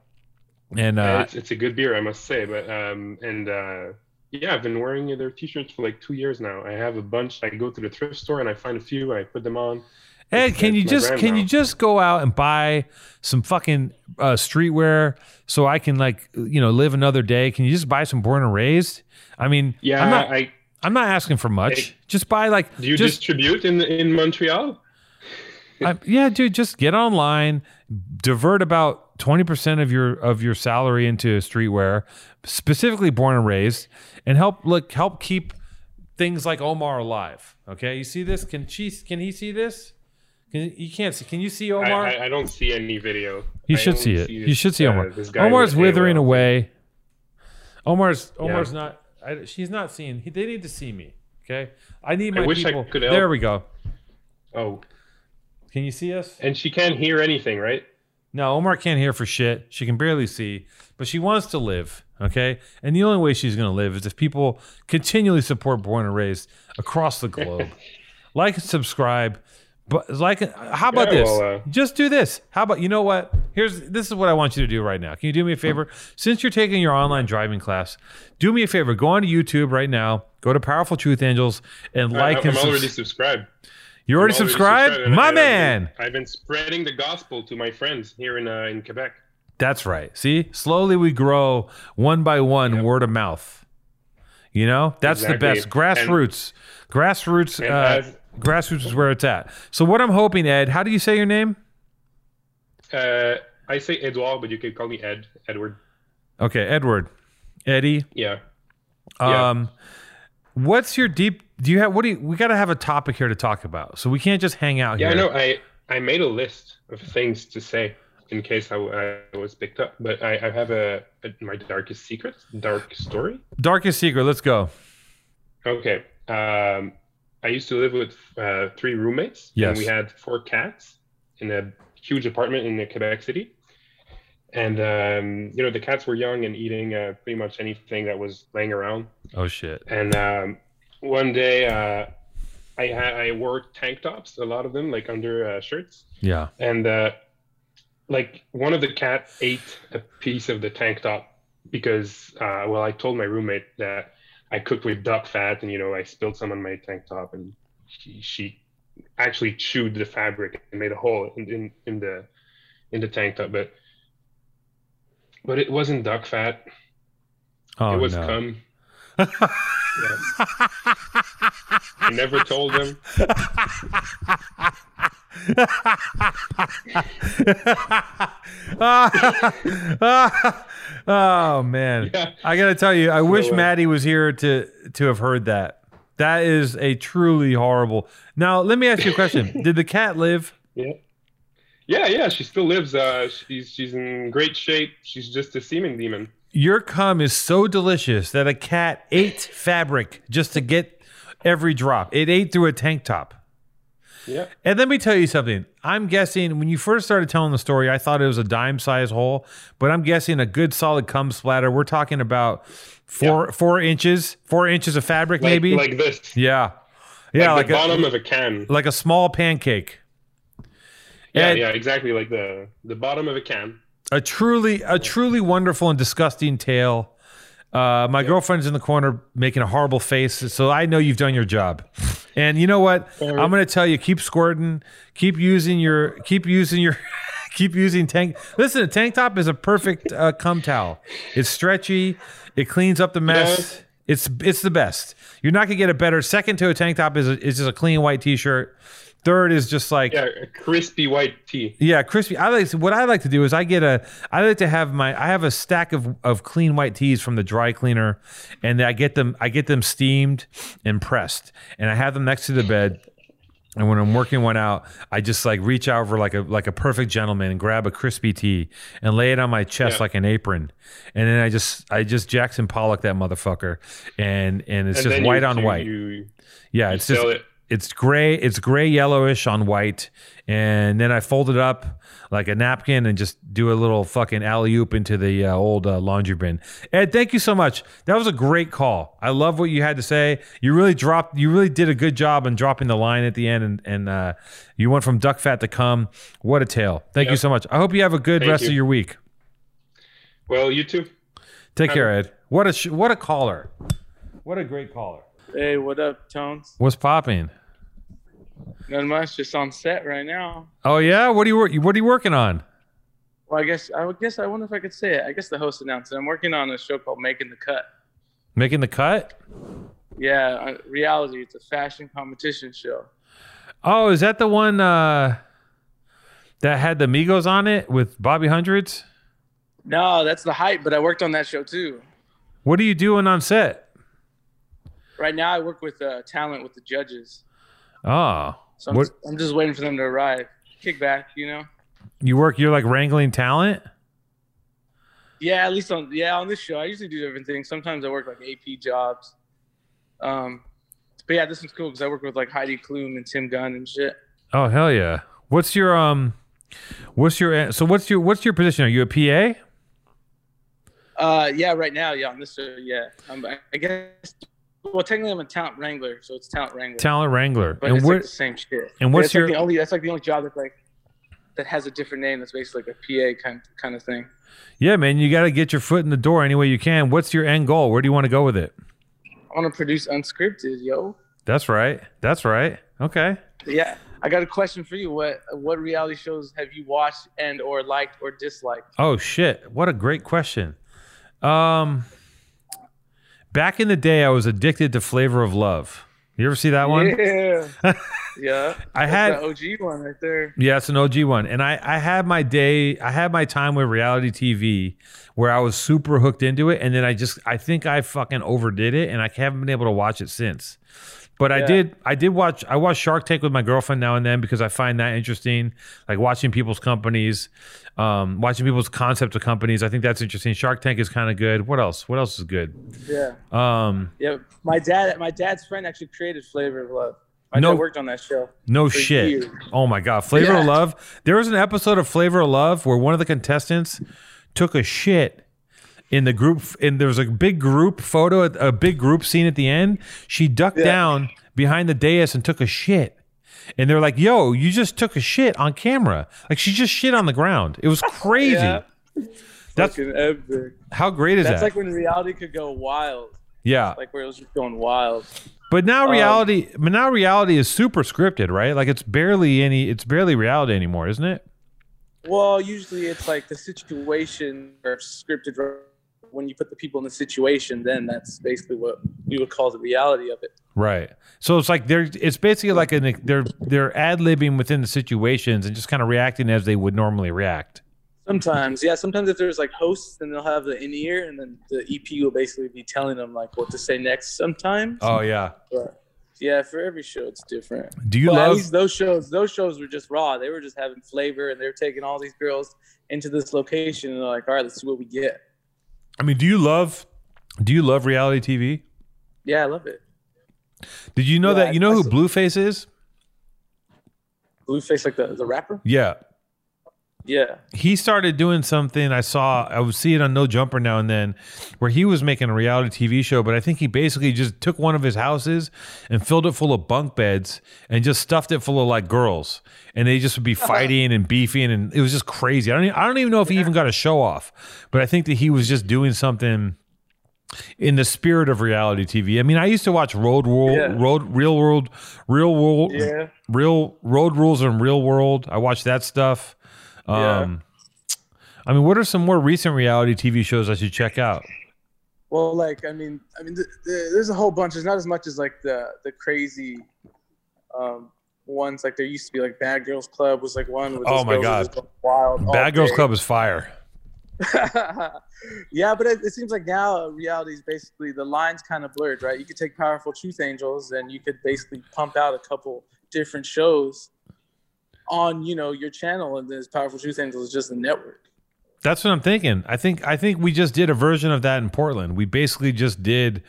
And Yeah, uh, it's, it's a good beer, I must say. But um, and uh, yeah, I've been wearing their T-shirts for like two years now. I have a bunch. I go to the thrift store and I find a few. I put them on. Ed, can you just can now. you just go out and buy some fucking uh, streetwear so I can like you know live another day? Can you just buy some born and raised? I mean, Yeah, I'm not I I'm not asking for much. Hey, just buy like do you just distribute in in Montreal? I- yeah, dude. Just get online, divert about twenty percent of your of your salary into streetwear, specifically born and raised, and help look help keep things like Omar alive. Okay, you see this? Can she? Can he see this? Can you can't see? Can you see Omar? I, I don't see any video. You should see it. this, you should see uh, Omar. guy Omar's withering away. Omar's Omar's not. I, she's not seeing. He, they need to see me. Okay. I need I my wish I people. could help. there we go. Oh, Can you see us? and she can't hear anything, right? No, Omar can't hear for shit. She can barely see, but she wants to live. Okay, and the only way she's going to live is if people continually support Born and Raised across the globe. like and subscribe. But like, how about Yeah, this? well, uh, Just do this. How about you know what? Here's this is what I want you to do right now. Can you do me a favor? Since you're taking your online driving class, do me a favor. Go on to YouTube right now. Go to Powerful Truth Angels and like I, and I'm already subs- subscribed. You already I'm subscribed, my I- I've been- man. I've been spreading the gospel to my friends here in uh, in Quebec. That's right. See, slowly we grow one by one, word of mouth. You know, that's the best. Grassroots, grassroots, And uh, as- grassroots is where it's at. So, what I'm hoping, Ed, how do you say your name? Uh, I say Edouard, but you can call me Ed. Edward. Okay, Edward, Eddie. Yeah. Yeah. Um, what's your deep? Do you have? What do you? We got to have a topic here to talk about. So we can't just hang out here. Yeah, I know. I I made a list of things to say in case I, I was picked up, but I, I have a, a my darkest secret, dark story. Darkest secret. Let's go. Okay. Um, I used to live with uh, three roommates. Yes. And we had four cats in a huge apartment in Quebec City. And um, you know the cats were young and eating uh, pretty much anything that was laying around. Oh shit. And um, one day, uh, I had I wore tank tops, a lot of them, like under uh, shirts. Yeah. And uh, like one of the cat ate a piece of the tank top because, uh, well, I told my roommate that I cooked with duck fat, and you know, I spilled some on my tank top, and she, she actually chewed the fabric and made a hole in, in, in the in the tank top, but but it wasn't duck fat. Oh it was no. cum. Yeah. I never told him. oh man Yeah. i gotta tell you i wish uh, Matty was here to to have heard that that is a truly horrible now let me ask you a question did the cat live Yeah. Yeah, yeah, she still lives. Uh, she's she's in great shape. She's just a semen demon. your cum is so delicious that a cat ate fabric just to get every drop it ate through a tank top Yeah. And let me tell you something. I'm guessing when you first started telling the story, I thought it was a dime size hole, but I'm guessing a good solid cum splatter. We're talking about four four inches, four inches of fabric, Like, maybe. like this. yeah, yeah, like, like, the bottom of a can. like a small pancake. Yeah, And yeah, exactly like the the bottom of a can. A truly, a truly wonderful and disgusting tale. Uh, my girlfriend's in the corner making a horrible face, so I know you've done your job. And you know what? I'm going to tell you: keep squirting, keep using your, keep using your, keep using tank. Listen, a tank top is a perfect uh, cum towel. It's stretchy, it cleans up the mess. It's it's the best. You're not going to get a better. Second to a tank top is a, is just a clean white t-shirt. Third is just like Yeah, a crispy white tea. yeah, crispy. I like what I like to do is I get a I like to have my I have a stack of, of clean white teas from the dry cleaner, and I get them I get them steamed and pressed, and I have them next to the bed. And when I'm working one out, I just like reach out for like a like a perfect gentleman and grab a crispy tea and lay it on my chest Yeah. like an apron, and then I just I just Jackson Pollock that motherfucker, and and it's And just white on white. You, yeah, you it's just it. It's gray it's gray yellowish on white. And then i fold it up like a napkin and just do a little fucking alley oop into the uh, old uh, laundry bin. Ed thank you so much. That was a great call. I love what you had to say. You really dropped you really did a good job in dropping the line at the end and, and uh, you went from duck fat to cum. What a tale. Thank you so much. I hope you have a good Thank rest of your week. Well, you too. take care ed. What a sh- what a caller. What a great caller. Hey, what up, Tones? what's popping Not much, just on set right now. oh yeah what are you what are you working on Well, I guess I would guess I wonder if I could say it. I guess the host announced it. I'm working on a show called Making the Cut. making the cut Yeah, uh, reality. It's a fashion competition show. Oh, is that the one uh, that had the Migos on it with Bobby Hundreds? No, that's the hype. But I worked on that show too. What are you doing on set? Right now, I work with uh, talent with the judges. Oh, So I'm, What- I'm just waiting for them to arrive. Kick back, you know. you work. You're like wrangling talent. Yeah, at least on yeah on this show, I usually do different things. Sometimes I work like AP jobs. Um, but yeah, this one's cool because I work with like Heidi Klum and Tim Gunn and shit. Oh hell yeah! What's your um? What's your so what's your what's your position? Are you a PA? Uh, yeah, right now, yeah, on this show, yeah. Um, I guess. Well, technically, I'm a talent wrangler, so it's talent wrangler. Talent wrangler. but and it's like the same shit. and what's like your- the only? That's like the only job that's like that has a different name. That's basically like a PA kind kind of thing. Yeah, man, you got to get your foot in the door any way you can. What's your end goal? Where do you want to go with it? I want to produce unscripted, yo. That's right. That's right. Okay. Yeah, I got a question for you. What what reality shows have you watched and or liked or disliked? Oh shit! What a great question. Um, back in the day, I was addicted to Flavor of Love. You ever see that one? Yeah, yeah. I had the OG one right there. Yeah, it's an OG one. And I, I had my day, I had my time with reality TV where I was super hooked into it. And then I just, I think I fucking overdid it and I haven't been able to watch it since. But I did, I did watch, I watch Shark Tank with my girlfriend now and then because I find that interesting. Like watching people's companies, um, watching people's concepts of companies. I think that's interesting. Shark Tank is kind of good. What else? What else is good? Yeah, Um, yeah. My dad, my dad's friend actually created Flavor of Love. My No- dad worked on that show. No shit. years. Oh my god, Flavor of Love. There was an episode of Flavor of Love where one of the contestants took a shit in the group and there was a big group photo, a big group scene at the end. She ducked Yeah. down behind the dais and took a shit. And they're like, "Yo, you just took a shit on camera." Like she just shit on the ground. It was crazy. Yeah. That's how great is That's that? like when reality could go wild. yeah. Like where it was just going wild. But now Um, reality, but now reality is super scripted, right? Like it's barely any, it's barely reality anymore, isn't it? Well, usually it's like the situation or scripted. When you put the people in the situation, then that's basically what we would call the reality of it. Right. So it's like they're it's basically like an they're they're ad libbing within the situations and just kind of reacting as they would normally react. Sometimes, yeah. Sometimes if there's like hosts, then they'll have the in ear, and then the EP will basically be telling them like what to say next. Sometimes, Oh yeah. but yeah, for every show it's different. Do you But at love least those shows, those shows were just raw. They were just having flavor, and they were taking all these girls into this location, and they're like, "All right, let's see what we get." I mean, do you love do you love reality TV? Yeah, I love it. Did you know Yeah, that you know I who saw- Blueface is? Blueface, like the the rapper. Yeah. Yeah, He started doing something I saw I would see it on No Jumper now and then where he was making a reality TV show, but I think he basically just took one of his houses and filled it full of bunk beds and just stuffed it full of like girls. And they just would be uh-huh. fighting and beefing and it was just crazy. I don't even, I don't even know if he even got a show off, but I think that he was just doing something in the spirit of reality TV. I mean, I used to watch Road World, Yeah. Road Real World, Real World, yeah. Real Road Rules and Real World. I watched that stuff. Yeah. Um, I mean, what are some more recent reality TV shows I should check out? Well, like I mean, I mean, th- th- there's a whole bunch. There's not as much as like the the crazy um, ones. Like there used to be like Bad Girls Club was like one. With Oh my God. Wild. Bad Girls day. Club is fire. yeah, but it, it seems like now reality is basically the lines kind of blurred, right? You could take Powerful Truth Angels and you could basically pump out a couple different shows on you know your channel, and this Powerful Truth Angels is just a network. That's what I'm thinking. I think I think we just did a version of that in Portland. We basically just did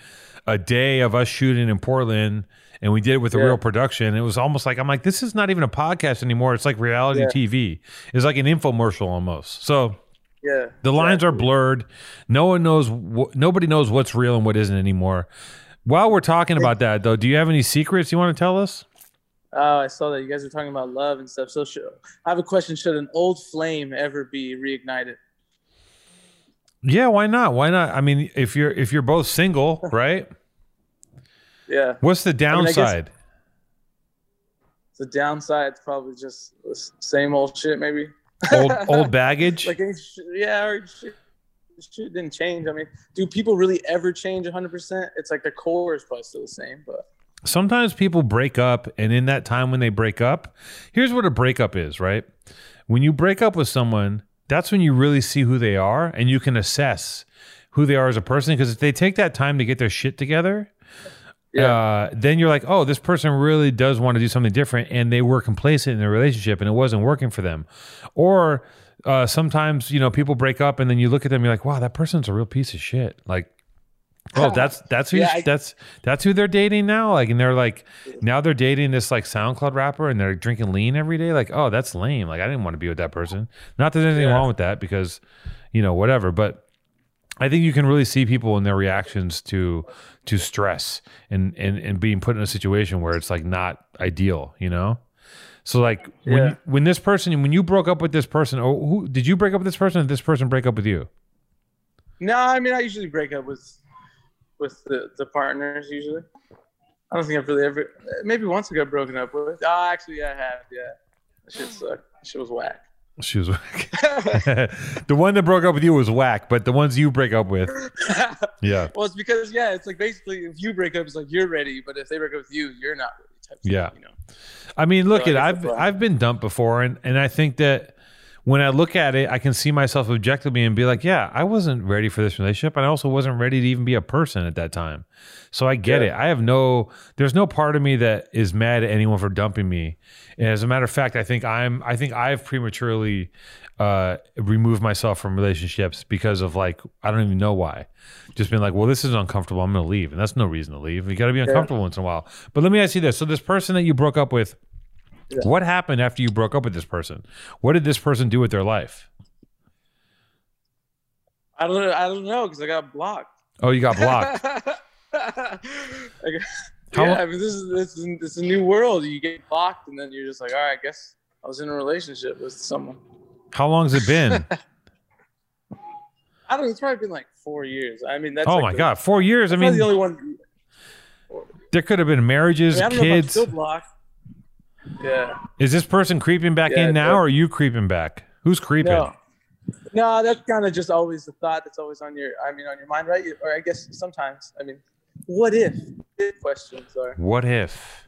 a day of us shooting in Portland and we did it with a Yeah. real production. It was almost like I'm like, this is not even a podcast anymore. It's like reality Yeah. TV. It's like an infomercial almost. So Yeah, The lines are blurred. No one knows. Wh- nobody knows what's real and what isn't anymore. While we're talking about that, though, do you have any secrets you want to tell us? Oh, I saw that you guys were talking about love and stuff. So, should, I have a question: Should an old flame ever be reignited? Yeah, why not? Why not? I mean, if you're if you're both single, right? Yeah, What's the mean, I downside? the downside is probably just the same old shit, maybe. old old baggage. like yeah, or shit, shit didn't change. I mean, do people really ever change 100? percent It's like the core is probably still the same, but Sometimes people break up, and in that time when they break up, here's what a breakup is, right? When you break up with someone, that's when you really see who they are, and you can assess who they are as a person. Because if they take that time to get their shit together, uh, then you're like, oh, this person really does want to do something different, and they were complacent in their relationship, and it wasn't working for them. Or uh, sometimes, you know, people break up, and then you look at them, you're like, wow, that person's a real piece of shit. Like, Oh, that's that's who Yeah, I- that's that's who they're dating now. Like, and they're like now they're dating this like SoundCloud rapper, and they're drinking lean every day. Like, oh, that's lame. Like, I didn't want to be with that person. Not that there's anything Yeah. wrong with that because, you know, whatever. But I think you can really see people in their reactions to to stress and and and being put in a situation where it's like not ideal. You know. So like when when this person when you broke up with this person, oh, who did you break up with this person? Or did this person break up with you? No, I mean I usually break up with with the, the partners usually. I don't think I've really ever maybe once I got broken up with. Oh, actually yeah, I have, yeah. That shit sucked. That shit was whack. She was whack. the one that broke up with you was whack, but the ones you break up with, yeah, well, it's because yeah, it's like basically if you break up, it's like you're ready, but if they break up with you, you're not ready. Type Yeah. thing, you know. I mean, look So at I've. I've been dumped before, and and I think that when I look at it, I can see myself objectively and be like, yeah, I wasn't ready for this relationship, and I also wasn't ready to even be a person at that time. So I get Yeah. it. I have no, there's no part of me that is mad at anyone for dumping me. And as a matter of fact, I think I'm, I think I've prematurely uh, removed myself from relationships because of like I don't even know why. Just been like, well, this is uncomfortable. I'm going to leave, and that's no reason to leave. You got to be uncomfortable once in a while. But let me ask you this: so this person that you broke up with. What happened after you broke up with this person? What did this person do with their life? I don't know. I don't know because I got blocked. Oh, you got blocked. I got- How yeah, I mean, this is this is this is a new world. You get blocked, and then you're just like, all right, I guess I was in a relationship with someone. How long's it been? I don't. know. It's probably been like four years. I mean, that's oh like my the- god, four years. I mean, the only one. there could have been I, marriages, mean, I if I'm kids. still blocked. Yeah. Is this person creeping back Yeah, in now, or are you creeping back? Who's creeping? No. No, that's kind of just always the thought that's always on your. I mean, on your mind, right? Or I guess sometimes. I mean, what if? If questions are. What if?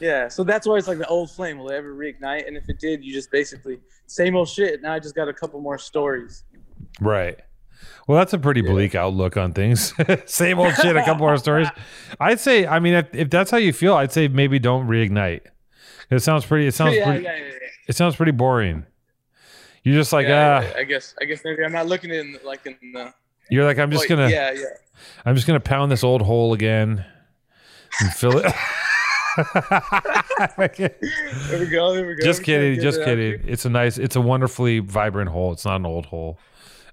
Yeah, so that's why it's like the old flame. Will it ever reignite? And if it did, you just basically same old shit. Now I just got a couple more stories. Right. Well, that's a pretty bleak outlook on things. Same old shit, a couple more stories. I'd say, I mean, if, if that's how you feel, I'd say maybe don't reignite. It sounds pretty. It sounds yeah, pretty. yeah, yeah. It sounds pretty boring. You're just like, ah. I guess. I guess maybe I'm not looking in like in the. You're like, I'm just Well, gonna. Yeah, yeah. I'm just gonna pound this old hole again and fill it. There we go. There we go. just kidding, just it kidding. It's a nice, it's a wonderfully vibrant hole. It's not an old hole.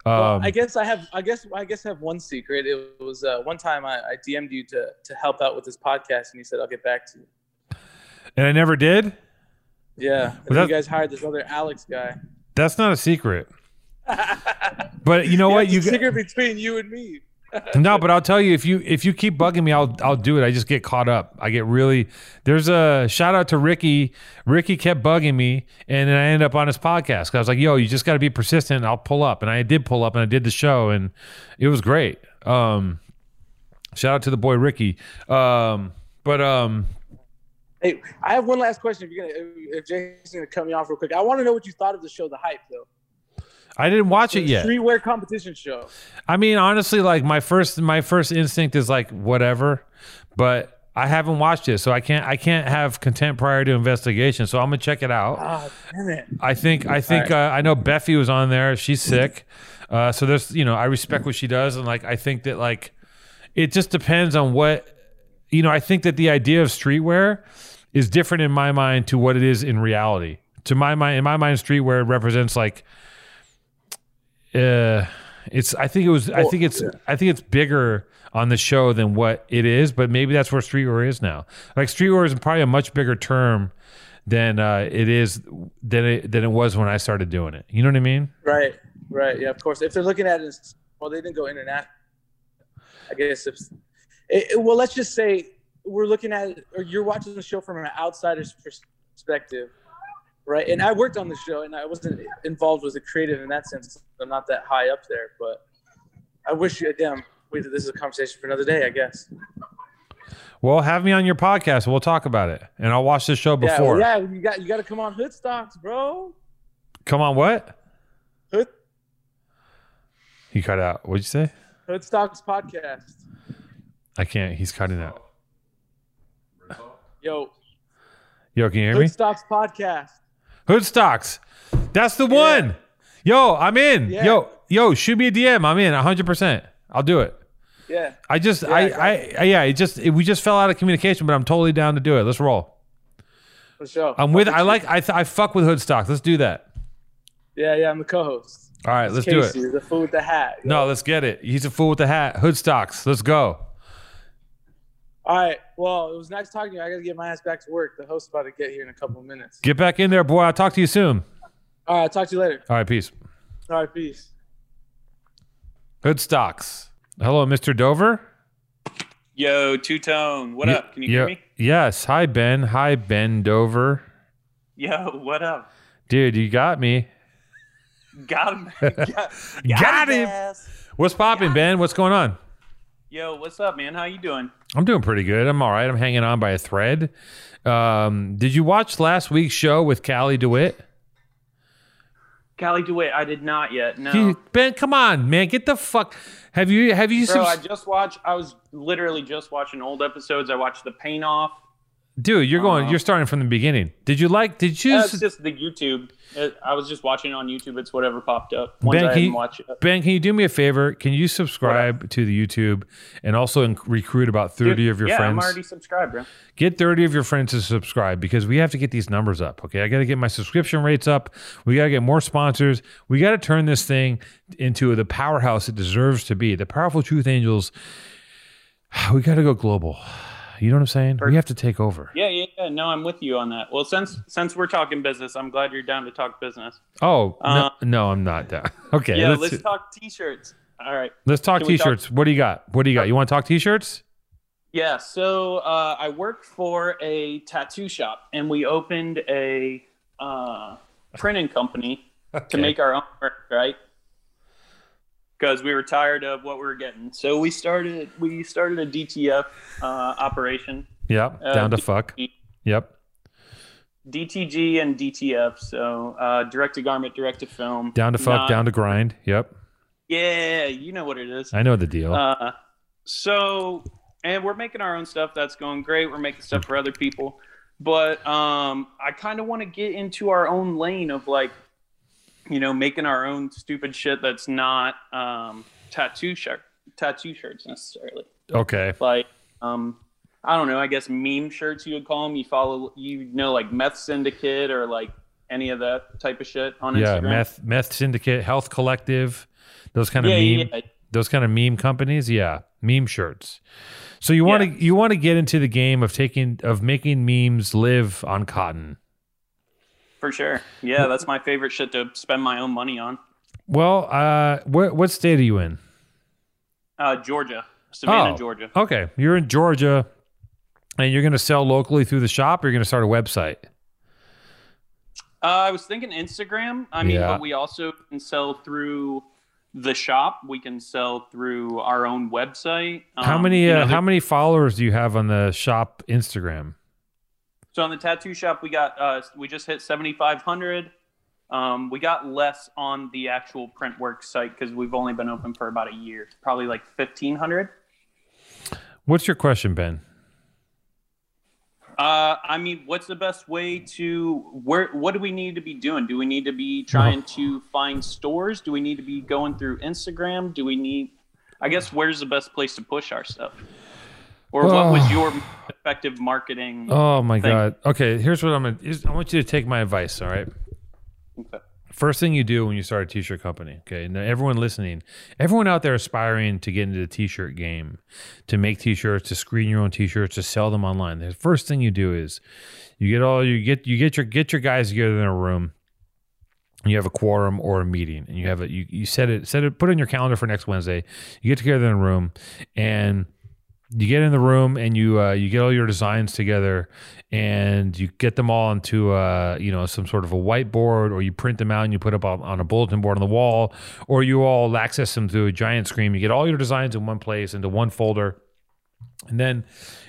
Well, Um, I guess I have. I guess I guess I have one secret. It was uh, one time I, I DM'd you to to help out with this podcast, and you said I'll get back to you. And I never did. Yeah, and then you guys hired this other Alex guy. That's not a secret. But you know Yeah, what? it's You a g- secret between you and me. no, but I'll tell you if you if you keep bugging me, I'll I'll do it. I just get caught up. I get really. There's a shout out to Ricky. Ricky kept bugging me, and then I ended up on his podcast I was like, "Yo, you just got to be persistent." And I'll pull up, and I did pull up, and I did the show, and it was great. Um, shout out to the boy Ricky. Um, but um, Hey, I have one last question. If you're gonna, if Jason's gonna cut me off real quick, I want to know what you thought of the show, The Hype, though. I didn't watch it yet. Streetwear competition show. I mean, honestly, like my first my first instinct is like whatever, but I haven't watched it, so I can't I can't have content prior to investigation. So I'm gonna check it out. Ah, damn it. I think I think uh, I know Bephie was on there. She's sick, uh, so there's you know I respect what she does, and like I think that like it just depends on what you know. I think that the idea of streetwear is different in my mind to what it is in reality. To my mind, in my mind, streetwear represents like uh it's i think it was i think it's i think it's bigger on the show than what it is but maybe that's where streetwear is now like streetwear is probably a much bigger term than uh it is than it than it was when i started doing it you know what i mean Right, right. Yeah, of course. If they're looking at it, as, well, they didn't go international. I guess if, it, it- well, let's just say we're looking at or you're watching the show from an outsider's perspective, right? And I worked on the show, and I wasn't involved with the creative in that sense. I'm not that high up there, but I wish you. Damn, this is a conversation for another day, I guess. well have me on your podcast we'll talk about it and i'll watch the show Yeah, before well, yeah. You got you got to come on Hood Stocks, bro. come on what Hood he cut out what'd you say Hood Stocks podcast. i can't he's cutting out Yo, yo can you hear me Hood Stocks podcast. Hood stocks. That's the one. Yo, I'm in. Yeah. Yo, yo, shoot me a DM. I'm in 100%. I'll do it. Yeah. I just, Yeah, I, I I, I, yeah, it just, it, we just fell out of communication, but I'm totally down to do it. Let's roll. For sure. I'm with, I like, I, th- I fuck with Hoodstocks. Let's do that. Yeah, yeah. I'm the co-host. All right, It's let's do Casey, it. The fool with the hat. No, let's get it. He's a fool with the hat. Hoodstocks. Let's go. All right. Well, it was nice talking to you. I got to get my ass back to work. The host's about to get here in a couple of minutes. Get back in there, boy. I'll talk to you soon. All right. Talk to you later. All right, peace. All right. Peace. Hoodstocks. Hello, Mr. Dover. Yo, Two Tone, what Ye- up? Can you yeah- hear me? Yes. Hi, Ben. Hi, Ben Dover. Yo, what up? Dude, you got me. Got him. got, Got his him. What's popping, Ben? What's going on? Yo, what's up, man? How you doing? I'm doing pretty good. I'm all right. I'm hanging on by a thread. Um, did you watch last week's show with Callie DeWitt? Callie DeWitt, I did not yet. No. He- ben, come on, man. Get the fuck. Have you have you Bro, I just watched. I was literally just watching old episodes. I watched the Paint Off. Dude, you're going Uh, you're starting from the beginning. Did you like did you That's just the YouTube. I was just watching it on YouTube. It's whatever popped up. Once Ben, I can you- watched it. Ben, can you do me a favor? Can you subscribe to the YouTube and also in- recruit about 30 Dude, of your yeah, friends? I'm already subscribed, bro. Get 30 of your friends to subscribe because we have to get these numbers up. Okay. I got to get my subscription rates up. We got to get more sponsors. We got to turn this thing into the powerhouse it deserves to be. The Powerful Truth Angels, we got to go global. You know what I'm saying? We have to take over. Yeah, yeah, yeah. No, I'm with you on that. Well, since since we're talking business, I'm glad you're down to talk business. Oh, Uh, no, no, I'm not down. Okay. yeah, let's, let's talk t-shirts. All right. let's talk can t-shirts. what do you got? What do you got? You want to talk t-shirts? Yeah, so uh, I work for a tattoo shop, and we opened a uh, printing company to make our own work, right? Because we were tired of what we were getting, so we started we started a DTF uh, operation, Yep. Uh, down to D- fuck. Yep. DTG and DTF, so uh, direct to garment, direct to film, Down to fuck, Not- down to grind. Yep. Yeah, you know what it is. I know the deal. Uh, so, and we're making our own stuff. That's going great. We're making stuff for other people, but um, I kind of want to get into our own lane of like, you know, making our own stupid shit that's not um, tattoo shirt, tattoo shirts necessarily. okay. Like, um, I don't know. I guess meme shirts you would call them. You follow, you know, like Meth Syndicate or like any of that type of shit on Yeah, Instagram. meth meth syndicate, health collective, those kind of yeah, meme yeah, yeah. those kind of meme companies. Yeah, meme shirts. So you want to Yeah. you want to get into the game of taking of making memes live on cotton. For sure. Yeah, that's my favorite shit to spend my own money on. Well, uh, what what state are you in? Uh, Georgia, Savannah, Oh. Georgia. Okay, you're in Georgia, and you're going to sell locally through the shop, or you're going to start a website. Uh, I was thinking Instagram. I mean, Yeah. but we also can sell through the shop. We can sell through our own website. how Um, many you uh, know, how many followers do you have on the shop Instagram? So on the tattoo shop, we got uh, we just hit seventy five hundred. Um, we got less on the actual Printworks site because we've only been open for about a year. Probably like fifteen hundred. What's your question, Ben? Uh, I mean, what's the best way to where? What do we need to be doing? Do we need to be trying to find stores? Do we need to be going through Instagram? Do we need? I guess where's the best place to push our stuff? Or what was your effective marketing? Oh my thing? god. Okay, here's what I'm gonna. I want you to take my advice. All right. Okay. First thing you do when you start a t-shirt company, okay? Now everyone listening, everyone out there aspiring to get into the t-shirt game, to make t-shirts, to screen your own t-shirts, to sell them online. The first thing you do is you get all you get you get your get your guys together in a room. You have a quorum or a meeting, and you have it. You, you set it set it put it in your calendar for next Wednesday. You get together in a room, and you get in the room and you uh, you get all your designs together and you get them all onto uh, you know some sort of a whiteboard or you print them out and you put up on a bulletin board on the wall or you all access them through a giant screen. You get all your designs in one place into one folder and then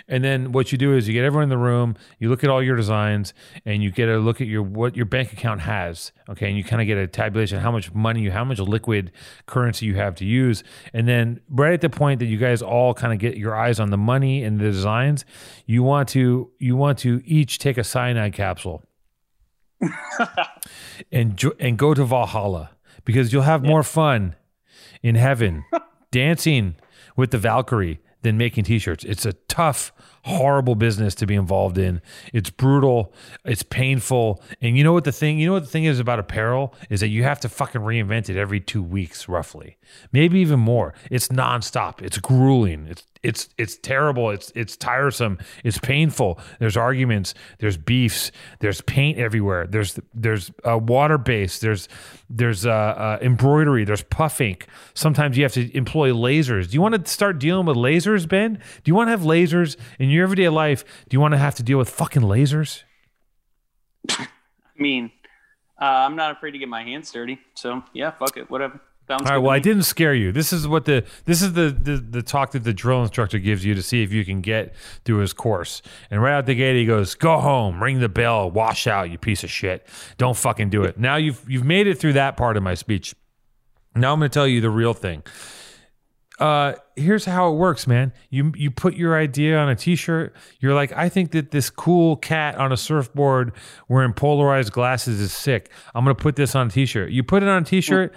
and then what you do is you get everyone in the room you look at all your designs and you get a look at your what your bank account has okay? And you kind of get a tabulation how much money you how much liquid currency you have to use. And then right at the point that you guys all kind of get your eyes on the money and the designs you want to you want to each take a cyanide capsule. And and go to Valhalla because you'll have more fun in heaven dancing with the Valkyrie than making t-shirts. It's a tough, horrible business to be involved in. It's brutal, it's painful. And you know what the thing, you know what the thing is about apparel is that you have to fucking reinvent it every 2 weeks roughly. Maybe even more. It's nonstop. It's grueling. It's it's it's terrible. It's it's tiresome. It's painful. There's arguments. There's beefs. There's paint everywhere. There's there's uh, water base. There's there's uh, uh, embroidery. There's puff ink. Sometimes you have to employ lasers. Do you want to start dealing with lasers, Ben? Do you want to have lasers in your everyday life? Do you want to have to deal with fucking lasers? I mean, uh, I'm not afraid to get my hands dirty. So yeah, fuck it, whatever. Sounds All right. Well, I didn't scare you. This is what the this is the, the the talk that the drill instructor gives you to see if you can get through his course. And right out the gate, he goes, "Go home, ring the bell, wash out, you piece of shit. Don't fucking do it." Now you've you've made it through that part of my speech. Now I'm going to tell you the real thing. Uh, here's how it works, man. You you put your idea on a t-shirt. You're like, I think that this cool cat on a surfboard wearing polarized glasses is sick. I'm gonna put this on a t-shirt. You put it on a t-shirt.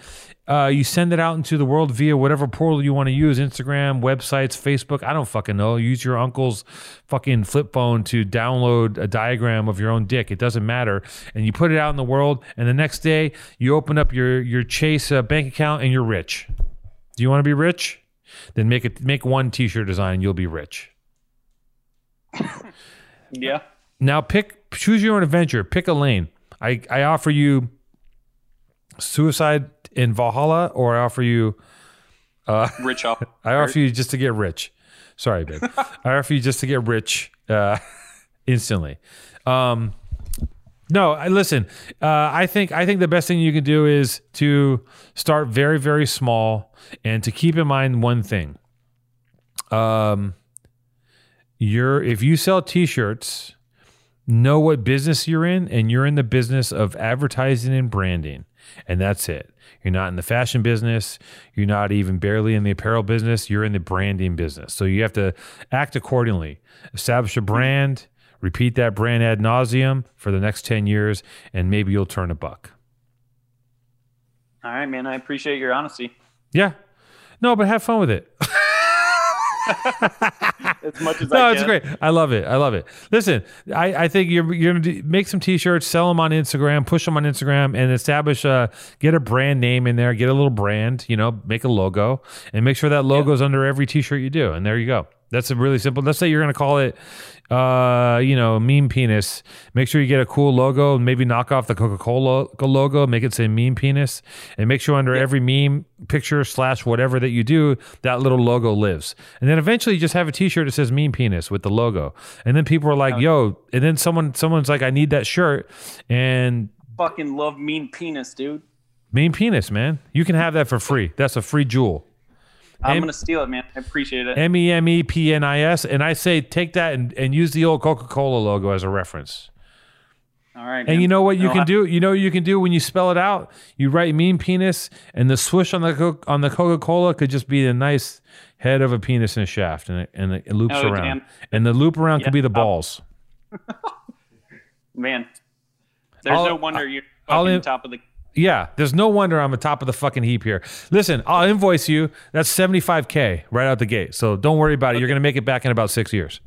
Uh, you send it out into the world via whatever portal you want to use Instagram, websites, Facebook. I don't fucking know. Use your uncle's fucking flip phone to download a diagram of your own dick. It doesn't matter. And you put it out in the world, and the next day you open up your, your Chase uh, bank account and you're rich. Do you want to be rich? Then make it make one t-shirt design you'll be rich. yeah. Now pick choose your own adventure. Pick a lane. I, I offer you suicide in Valhalla, or I offer you Rich off. I offer you just to get rich. Sorry, babe. I offer you just to get rich uh, instantly. Um, no, I listen. Uh, I think I think the best thing you can do is to start very very small and to keep in mind one thing. Um, you're if you sell T-shirts, know what business you're in, and you're in the business of advertising and branding, and that's it. You're not in the fashion business. You're not even barely in the apparel business. You're in the branding business. So you have to act accordingly. Establish a brand, repeat that brand ad nauseum for the next 10 years, and maybe you'll turn a buck. All right, man. I appreciate your honesty. Yeah. No, but have fun with it. As much as no, I it's great. I love it. I love it. Listen, I, I think you're you're gonna do, make some t-shirts, sell them on Instagram, push them on Instagram, and establish a get a brand name in there. Get a little brand, you know, make a logo, and make sure that logo's under every t-shirt you do. And there you go. That's a really simple. Let's say you're gonna call it, uh, you know, meme penis. Make sure you get a cool logo, and maybe knock off the Coca-Cola logo, make it say meme penis, and make sure under every meme picture slash whatever that you do, that little logo lives. And then eventually, you just have a T-shirt that says meme penis with the logo, and then people are like, "Yo!" And then someone someone's like, "I need that shirt," and Fucking love meme penis, dude. meme penis, man, you can have that for free. That's a free jewel. I'm Em- gonna steal it, man. I appreciate it. M E M E P N I S, and I say take that and, and use the old Coca Cola logo as a reference. All right. And man. you know what you No, can I- do? You know what you can do when you spell it out. You write mean penis, and the swoosh on the co- on the Coca Cola could just be a nice head of a penis and a shaft, and it, and it loops Oh, around. damn. And the loop around could be the balls. Man, there's I'll- no wonder you're I'll in- top of the. Yeah, there's no wonder I'm at top of the fucking heap here. Listen, I'll invoice you. That's 75k right out the gate. So don't worry about it. You're gonna make it back in about six years.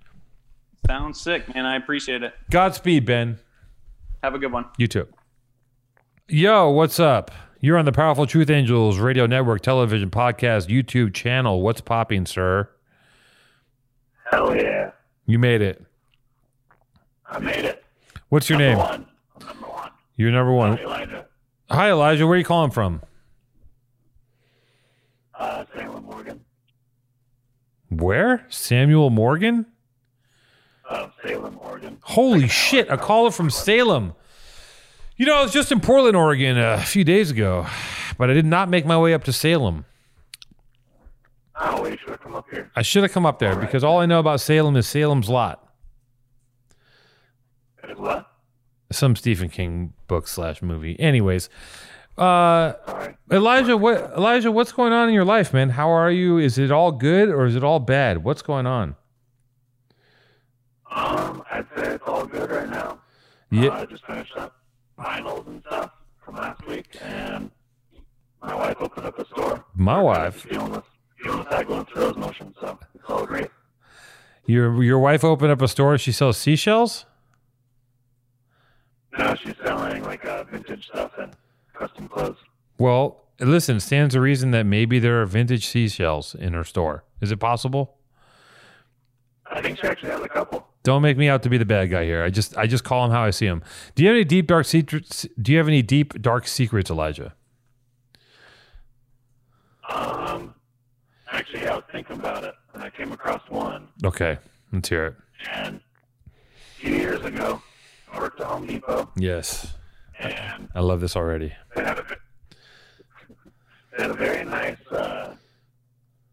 Sounds sick, man. I appreciate it. Godspeed, Ben. Have a good one. You too. Yo, what's up? You're on the Powerful Truth Angels radio network, television, podcast, YouTube channel. What's popping, sir? Hell yeah. You made it. I made it. What's your name? One. I'm number one. You're number one. Hi, Elijah. Where are you calling from? Uh, Salem, Morgan. Where? Samuel Morgan? Uh, Salem, Oregon. Holy shit, a caller from Salem. You know, I was just in Portland, Oregon a few days ago, but I did not make my way up to Salem. Oh, we should have come up here. I should have come up there because all I know about Salem is Salem's Lot. What? Some Stephen King book slash movie. Anyways, uh, Elijah, what Elijah, what's going on in your life, man? How are you? Is it all good or is it all bad? What's going on? Um, I'd say it's all good right now. Yeah, Uh, I just finished up finals and stuff from last week, and my wife opened up a store. my wife. Dealing with, dealing with outside going through those motions, so it's all great. Your your wife opened up a store. She sells seashells. Now she's selling like uh, vintage stuff and custom clothes. Well, listen, stands to reason that maybe there are vintage seashells in her store. Is it possible? I think she actually has a couple. Don't make me out to be the bad guy here. I just I just call him how I see him. Do you have any deep dark secrets? Do you have any deep dark secrets, Elijah? Um, actually, I was thinking about it, and I came across one. Okay, let's hear it. And a few years ago, Worked at Home Depot, Yes, and I love this already. they had a, they had a very nice uh,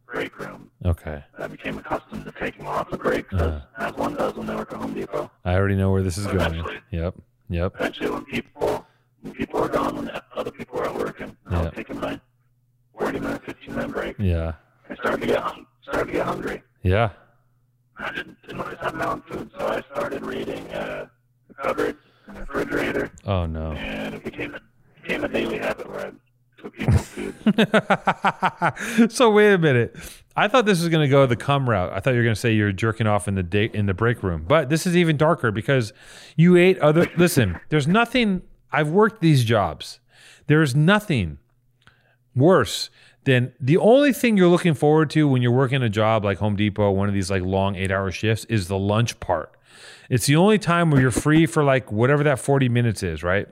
break room. Okay, I became accustomed to taking lots of breaks, as, Uh. as one does when they work at Home Depot. I already know where this is going. Eventually. Yep, yep. Eventually, when people when people are gone, when other people are working, and I Yeah. was taking my 40 minute, 15 minute break, Yeah, I started to get started to get hungry. yeah. I didn't, didn't always have my own food, so I started reading uh, cupboards and the refrigerator, Oh no. and it became a became a daily habit where I took people's food. so wait a minute. I thought this was going to go the cum route. I thought you were going to say you're jerking off in the day, in the break room. But this is even darker because you ate other. Listen, there's nothing. I've worked these jobs. There's nothing worse than the only thing you're looking forward to when you're working a job like Home Depot, one of these like long eight hour shifts, is the lunch part. It's the only time where you're free for like whatever that 40 minutes is, right?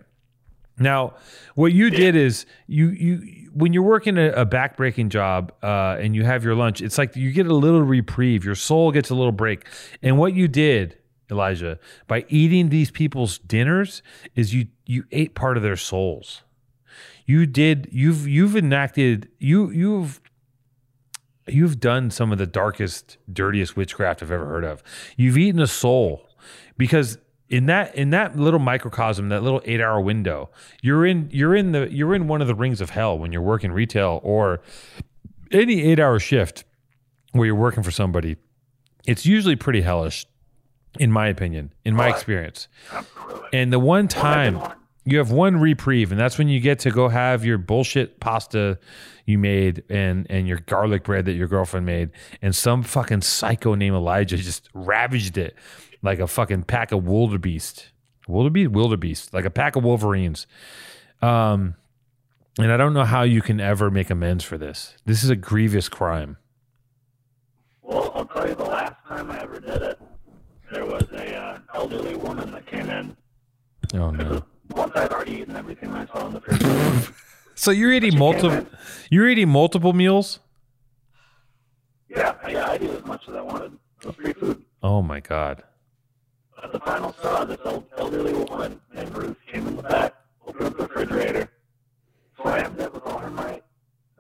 Now, what you did is you you when you're working a, a backbreaking job uh, and you have your lunch, it's like you get a little reprieve. Your soul gets a little break. And what you did, Elijah, by eating these people's dinners, is you you ate part of their souls. You did. You've you've enacted. You you've you've done some of the darkest, dirtiest witchcraft I've ever heard of. You've eaten a soul because in that in that little microcosm, that little eight hour window, you're in you're in the you're in one of the rings of hell when you're working retail or any eight hour shift where you're working for somebody. It's usually pretty hellish, in my opinion, in my experience. And the one time you have one reprieve, and that's when you get to go have your bullshit pasta you made and and your garlic bread that your girlfriend made, and some fucking psycho named Elijah just ravaged it like a fucking pack of wildebeest, wildebeest, wildebeest, like a pack of wolverines. Um, and I don't know how you can ever make amends for this. This is a grievous crime. well, I'll tell you the last time I ever did it, there was a uh, elderly woman that came in. Oh no. Once I'd already eaten everything I saw in the refrigerator. So you're eating multiple. You're eating multiple meals. yeah, yeah, I did as much as I wanted. It was free food. Oh my god. At the final straw, this old elderly woman named Ruth came in the back, opened up the refrigerator, slammed it with all her might,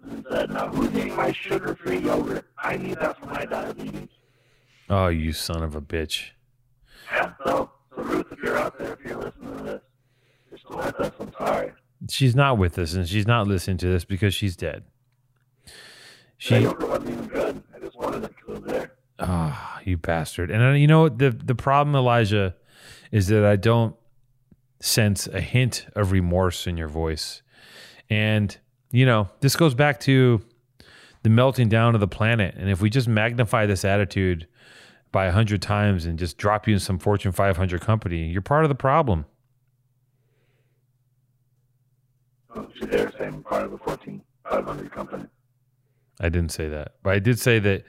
and said, Now who's eating my sugar free yogurt? I need that for my diabetes. Oh, you son of a bitch. Yeah, so, so Ruth, if you're out there, if you're listening to this, you're still with us, I'm sorry. She's not with us, and she's not listening to this because she's dead. She. yogurt wasn't even good. I just wanted it because it was there. Ah, you bastard. And uh, you know the the problem, Elijah, is that I don't sense a hint of remorse in your voice. And you know, this goes back to the melting down of the planet. And if we just magnify this attitude by a hundred times and just drop you in some Fortune 500 company, you're part of the problem. There saying part of the 14500 company. I didn't say that, but I did say that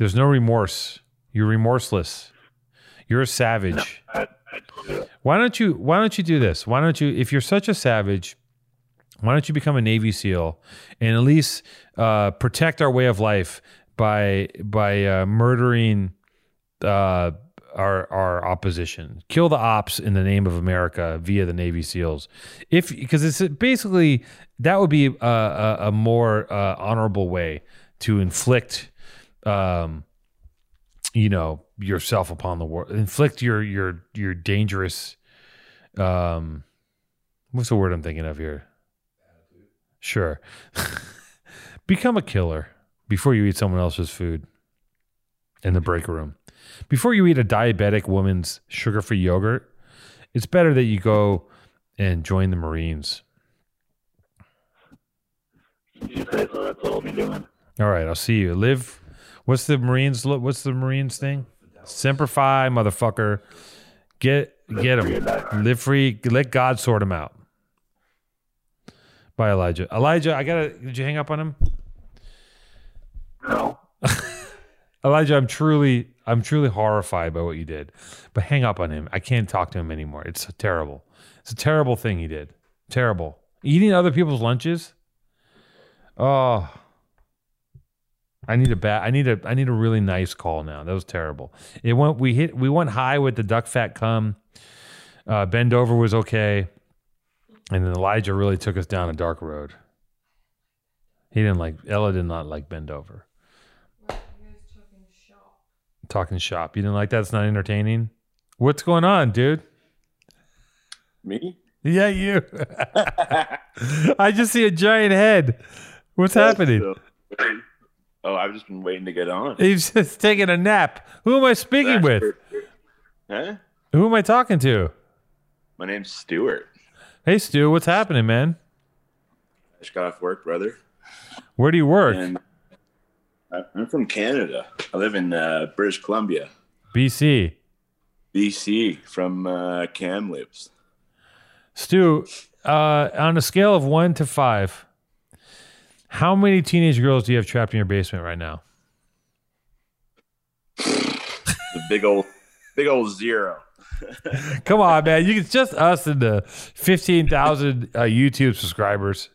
there's no remorse. You're remorseless. You're a savage. Why don't you why don't you do this? Why don't you if you're such a savage, why don't you become a Navy SEAL and at least uh, protect our way of life by by uh, murdering uh, our our opposition, kill the ops in the name of America via the Navy SEALs. If because it's basically that would be a, a, a more uh, honorable way to inflict, um, you know, yourself upon the world, inflict your your your dangerous, um, what's the word I'm thinking of here? Sure, become a killer before you eat someone else's food in the break room. Before you eat a diabetic woman's sugar free yogurt, it's better that you go and join the Marines. Since you say so, that's what I'll doing. All right, I'll see you. Live What's the Marines? What's the Marines thing? Semper Fi, motherfucker. Get get him. Live free. Let God sort him out. Bye, Elijah. Elijah, I gotta. Did you hang up on him? No. Elijah, I'm truly, I'm truly horrified by what you did. But hang up on him. I can't talk to him anymore. It's terrible. It's a terrible thing he did. Terrible. Eating other people's lunches. Oh, I need a bat. I need a. I need a really nice call now. That was terrible. It went. We hit. We went high with the duck fat come. Uh, bend over was okay, and then Elijah really took us down a dark road. He didn't like Ella. Did not like bend over talking shop? talking shop. You didn't like that? It's not entertaining. What's going on, dude? Me? Yeah, you. I just see a giant head. What's happening? So- oh, I've just been waiting to get on. He's just taking a nap. Who am I speaking with? Huh? Who am I talking to? My name's Stuart. Hey, Stu. What's happening, man? I just got off work, brother. Where do you work? And I- I'm from Canada. I live in uh, British Columbia, BC. BC, from uh, Kamloops. Stu, uh, on a scale of one to five, how many teenage girls do you have trapped in your basement right now? The big old, big old zero. Come on, man. You, it's just us and the 15,000 uh, YouTube subscribers.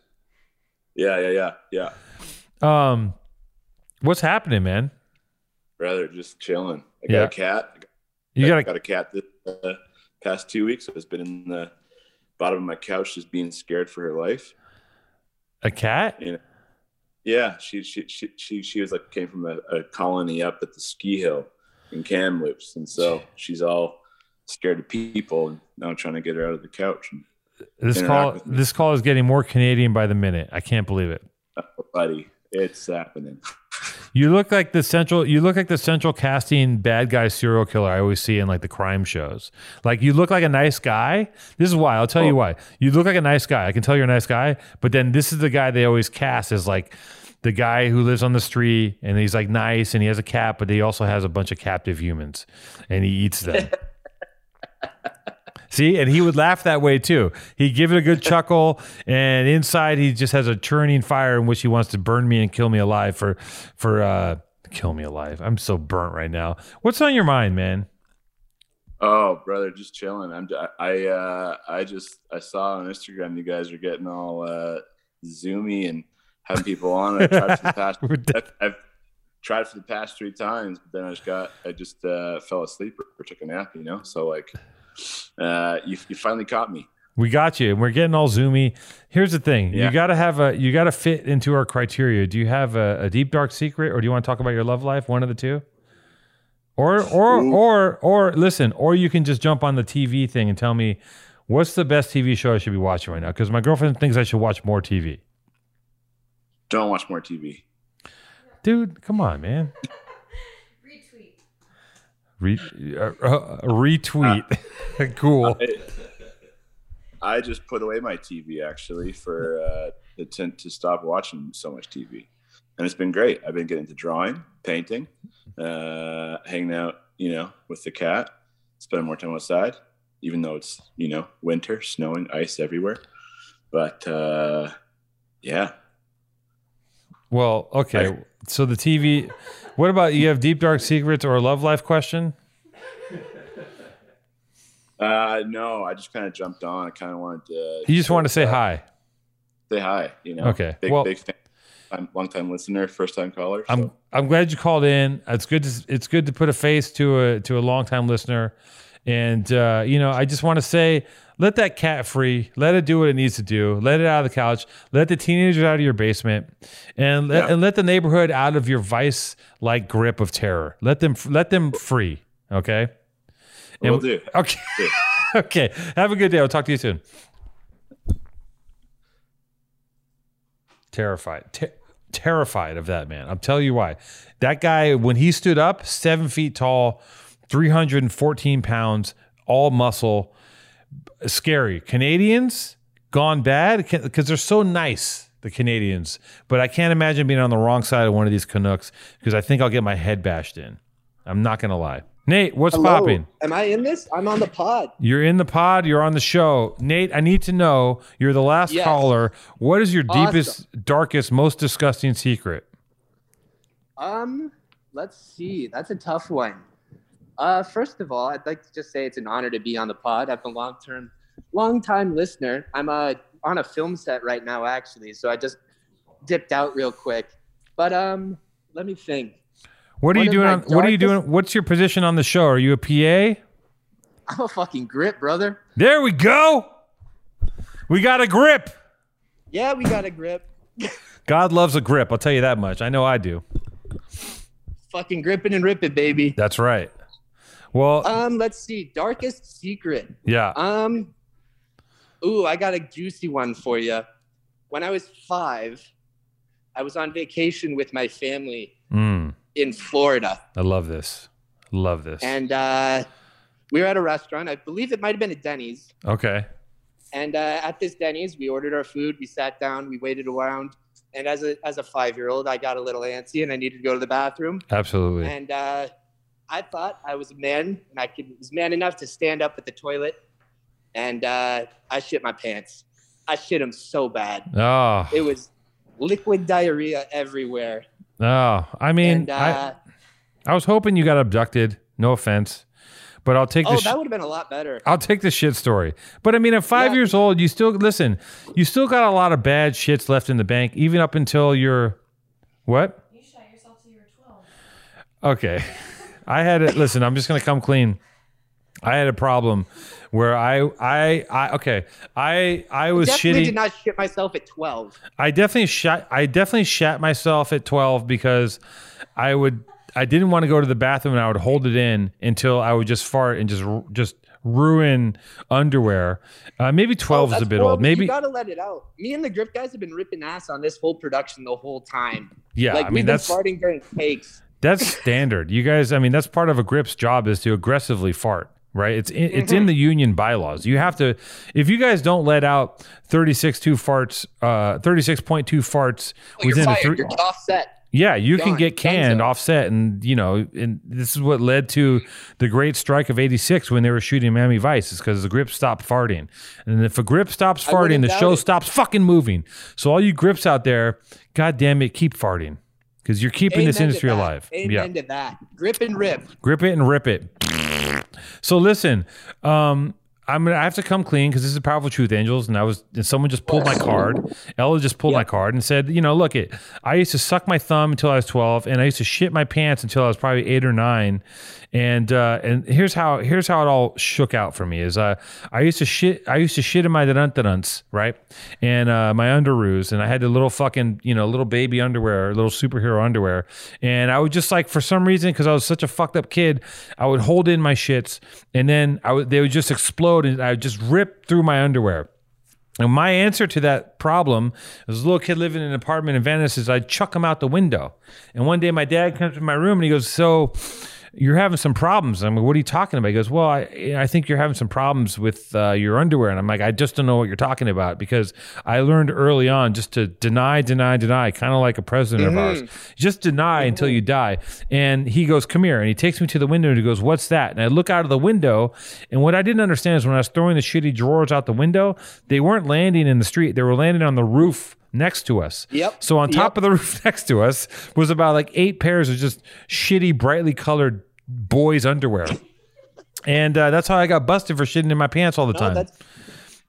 Yeah, yeah, yeah, yeah. Um, what's happening, man? Rather just chilling. I got Yeah. a cat. You I got a got a cat this uh, past two weeks. It's been in the bottom of my couch, just being scared for her life. a cat? You know, yeah, she she she she, she was like came from a, a colony up at the ski hill in Kamloops, and so she's all scared of people. And now I'm trying to get her out of the couch. And This call this call is getting more Canadian by the minute. I can't believe it. oh, buddy, it's happening. You look like the central you look like the central casting bad guy serial killer I always see in like the crime shows. Like you look like a nice guy. This is why. I'll tell you Oh. why. You look like a nice guy. I can tell you're a nice guy, but then this is the guy they always cast as like the guy who lives on the street and he's like nice and he has a cat, but he also has a bunch of captive humans and he eats them. See, and he would laugh that way too. He'd give it a good chuckle, and inside he just has a churning fire in which he wants to burn me and kill me alive for, for uh, kill me alive. I'm so burnt right now. What's on your mind, man? Oh, brother, just chilling. I'm I uh I just I saw on Instagram you guys are getting all uh zoomy and having people on. I tried for the past I've, I've tried for the past three times, but then I just got I just uh fell asleep or, or took a nap, you know. So like uh you you finally caught me. We got you, and we're getting all zoomy. Here's the thing: you got to have a, you got to fit into our criteria. Do you have a, a deep dark secret, or do you want to talk about your love life? One of the two, or or Ooh. or or listen, or you can just jump on the TV thing and tell me what's the best TV show I should be watching right now. Because my girlfriend thinks I should watch more TV. Don't watch more TV. Dude, come on, man. Retweet. Re- uh, uh, retweet. cool. I, I just put away my TV actually for uh to, to to stop watching so much TV. And it's been great. I've been getting into drawing, painting, uh, hanging out, you know, with the cat, spending more time outside, even though it's, you know, winter, snowing, ice everywhere. But uh, yeah, Well, okay. So the TV. What about you? Have deep dark secrets or a love life question? uh, no, I just kind of jumped on. I kind of wanted to. You just wanted to say hi. Say hi, you know. Okay, Big, well- big fan. I'm long time listener, first time caller. so- I'm I'm glad you called in. It's good to it's good to put a face to a to a long time listener, and uh, you know I just want to say let that cat free. Let it do what it needs to do. Let it out of the couch. Let the teenagers out of your basement, and let, Yeah. and let the neighborhood out of your vice like grip of terror. Let them let them free. Okay. we'll do. Okay. okay. Have a good day. I'll talk to you soon. Terrified. Ter- terrified of that man. I'm telling you why. That guy, when he stood up, seven feet tall, 314 pounds, all muscle, scary. Canadians gone bad because they're so nice. the Canadians. But I can't imagine being on the wrong side of one of these Canucks because I think I'll get my head bashed in. I'm not gonna lie. Nate, what's Hello. popping? Am I in this? I'm on the pod. You're in the pod. You're on the show. Nate, I need to know. You're the last Yes. caller. What is your Awesome. deepest, darkest, most disgusting secret? Um, let's see. That's a tough one. Uh, first of all, I'd like to just say it's an honor to be on the pod. I'm a long term, long time listener. I'm uh, on a film set right now, actually, so I just dipped out real quick. But um, let me think. What are One you doing? On, what are you doing? What's your position on the show? Are you a PA? I'm a fucking grip, brother. There we go. We got a grip. Yeah, we got a grip. God loves a grip. I'll tell you that much. I know I do. fucking gripping and ripping, baby. That's right. Well, Um, let's see. Darkest secret. yeah. Um, ooh, I got a juicy one for you. When I was five, I was on vacation with my family Mm, in Florida, I love this. Love this. and uh, we were at a restaurant. I believe it might have been a Denny's. okay. And uh, at this Denny's, we ordered our food. We sat down. We waited around. And as a as a five year old, I got a little antsy, and I needed to go to the bathroom. Absolutely. And uh, I thought I was a man, and I could, was man enough to stand up at the toilet, and uh, I shit my pants. I shit them so bad. Oh, It was liquid diarrhea everywhere. oh. I mean, and uh, I, I was hoping you got abducted. No offense, but I'll take oh, the. sh- that would have been a lot better. I'll take the shit story. But I mean, at five Yeah. years old, you still listen. You still got a lot of bad shits left in the bank, even up until you're what? You shot yourself till you were 12. Okay. I had it. Listen, I'm just gonna come clean. I had a problem where I, I, I. Okay, I, I was Definitely shitting. did not shit myself at twelve. I definitely shot. I definitely shat myself at 12 because I would. I didn't want to go to the bathroom, and I would hold it in until I would just fart and just just ruin underwear. Uh, maybe 12 is a bit horrible. old. Maybe you gotta let it out. Me and the grip guys have been ripping ass on this whole production the whole time. yeah. like I we've mean been that's farting during takes. That's standard. You guys, I mean, that's part of a grip's job is to aggressively fart, right? It's in, it's Mm-hmm. in the union bylaws. You have to, if you guys don't let out 36.2 farts, uh, 36.2 farts you're within a three, You're offset. yeah, you can get canned, Dunzo. offset, and you know, and this is what led to the great strike of '86 when they were shooting Miami Vice, is because the grip stopped farting, and if a grip stops farting, the show it. stops fucking moving. So all you grips out there, god damn it, keep farting because you're keeping this Amen to industry alive. Amen yeah. to that. Grip and rip. Grip it and rip it. So listen, um, I'm gonna I have to come clean because this is a powerful truth, angels. And I was and someone just pulled my card. Ella just pulled my card and said, you know, look it. I used to suck my thumb until I was 12, and I used to shit my pants until I was probably eight or nine. And uh, and here's how here's how it all shook out for me is uh, I used to shit I used to shit in my dunts right and uh, my underoos and I had the little fucking you know little baby underwear little superhero underwear and I would just like for some reason because I was such a fucked up kid I would hold in my shits and then I would they would just explode and I would just rip through my underwear. And my answer to that problem as a little kid living in an apartment in Venice is I'd chuck them out the window. And one day my dad comes to my room and he goes, So you're having some problems. I'm like, What are you talking about? He goes, Well, I, I think you're having some problems with uh, your underwear. And I'm like, I just don't know what you're talking about because I learned early on just to deny, deny, deny, kind of like a president of ours. Just deny until you die. And he goes, Come here. And he takes me to the window and he goes, What's that? And I look out of the window. And what I didn't understand is when I was throwing the shitty drawers out the window, they weren't landing in the street. They were landing on the roof next to us. Yep. So on top Yep. of the roof next to us was about like eight pairs of just shitty, brightly colored boys' underwear. And uh, that's how I got busted for shitting in my pants all the No, time.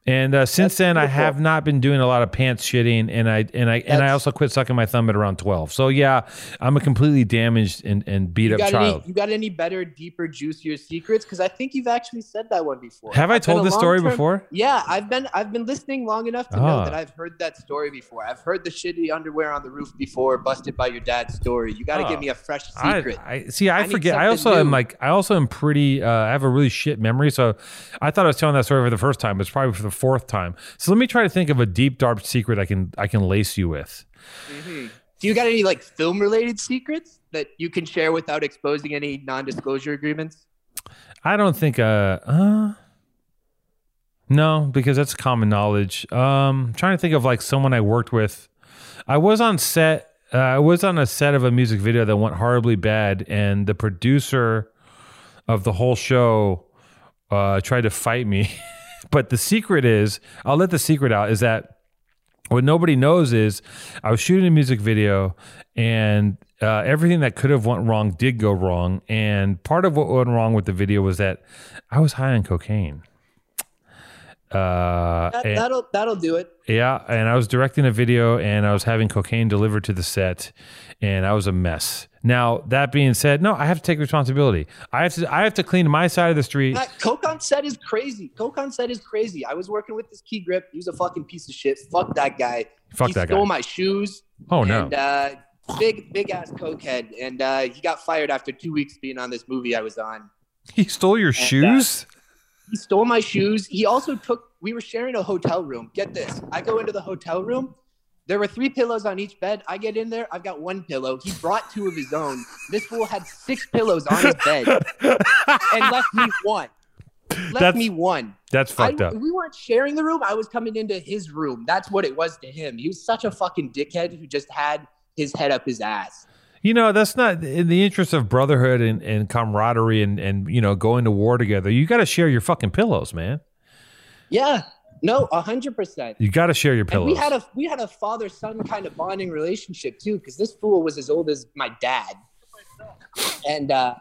And uh, since then, I have not been doing a lot of pants shitting, and I and I and I also quit sucking my thumb at around twelve. So yeah, I'm a completely damaged and, and beat you up got child. any you got any better, deeper, juicier secrets? Because I think you've actually said that one before. Have I I've been told a this story long-term- before? Yeah, I've been I've been listening long enough to Ah. know that I've heard that story before. I've heard the shitty underwear on the roof before, busted by your dad's story. You got to Ah. give me a fresh secret. I see. I, I need forget. I something also am new. like. I also am pretty. Uh, I have a really shit memory. So, I thought I was telling that story for the first time, but it's probably for the fourth time. So let me try to think of a deep, dark secret I can I can lace you with. Mhm. Do you got any like film related secrets that you can share without exposing any non disclosure agreements? I don't think. Uh, uh no, because that's common knowledge. Um, I'm trying to think of like someone I worked with. I was on set. Uh, I was on a set of a music video that went horribly bad, and the producer of the whole show uh, tried to fight me. but the secret is, I'll let the secret out, is that what nobody knows is I was shooting a music video, and uh, everything that could have went wrong did go wrong. And part of what went wrong with the video was that I was high on cocaine. Uh, That, and- that'll that'll do it. yeah, and I was directing a video and I was having cocaine delivered to the set and I was a mess. Now, that being said, no, I have to take responsibility. I have to I have to clean my side of the street. That Coke on set is crazy. Coke on set is crazy. I was working with this key grip. He was a fucking piece of shit. Fuck that guy. Fuck he that stole guy. my shoes. Oh no. And uh, big big ass cokehead. And uh, he got fired after two weeks being on this movie I was on. He stole your uh, shoes? He stole my shoes. He also took. We were sharing a hotel room. Get this. I go into the hotel room. There were three pillows on each bed. I get in there. I've got one pillow. He brought two of his own. This fool had six pillows on his bed and left me one. Left That's- me one. That's fucked I, up. We weren't sharing the room. I was coming into his room. That's what it was to him. He was such a fucking dickhead who just had his head up his ass. You know, that's not in the interest of brotherhood and, and camaraderie and, and you know, going to war together. You got to share your fucking pillows, man. Yeah. No, a hundred percent. You got to share your And pillows. we had a we had a father son kind of bonding relationship too, because this fool was as old as my dad. And uh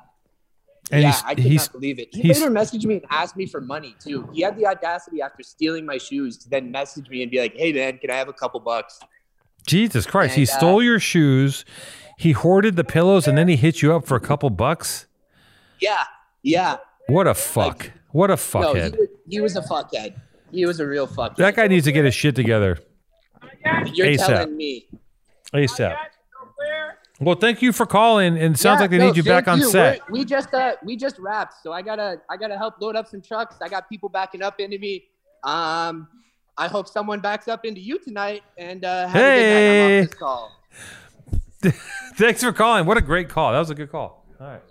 And yeah, I could not believe it. He later messaged me and asked me for money too. He had the audacity after stealing my shoes to then message me and be like, "Hey man, can I have a couple bucks?" Jesus Christ. he And, uh, stole your shoes. He hoarded the pillows and then he hit you up for a couple bucks. Yeah, yeah. What a fuck. What a No, he fuckhead. was, he was a fuckhead. He was a real fuckhead. that guy needs to get his shit together You're ASAP. telling me. ASAP. Well, thank you for calling. And it sounds Yeah, like they no, need you back on you. set. We're- we just uh we just wrapped, so I gotta I gotta help load up some trucks. I got people backing up into me. Um, I hope someone backs up into you tonight. And uh, have a good night. I'm Hey. off this call. Thanks for calling. What a great call. That was a good call. All right.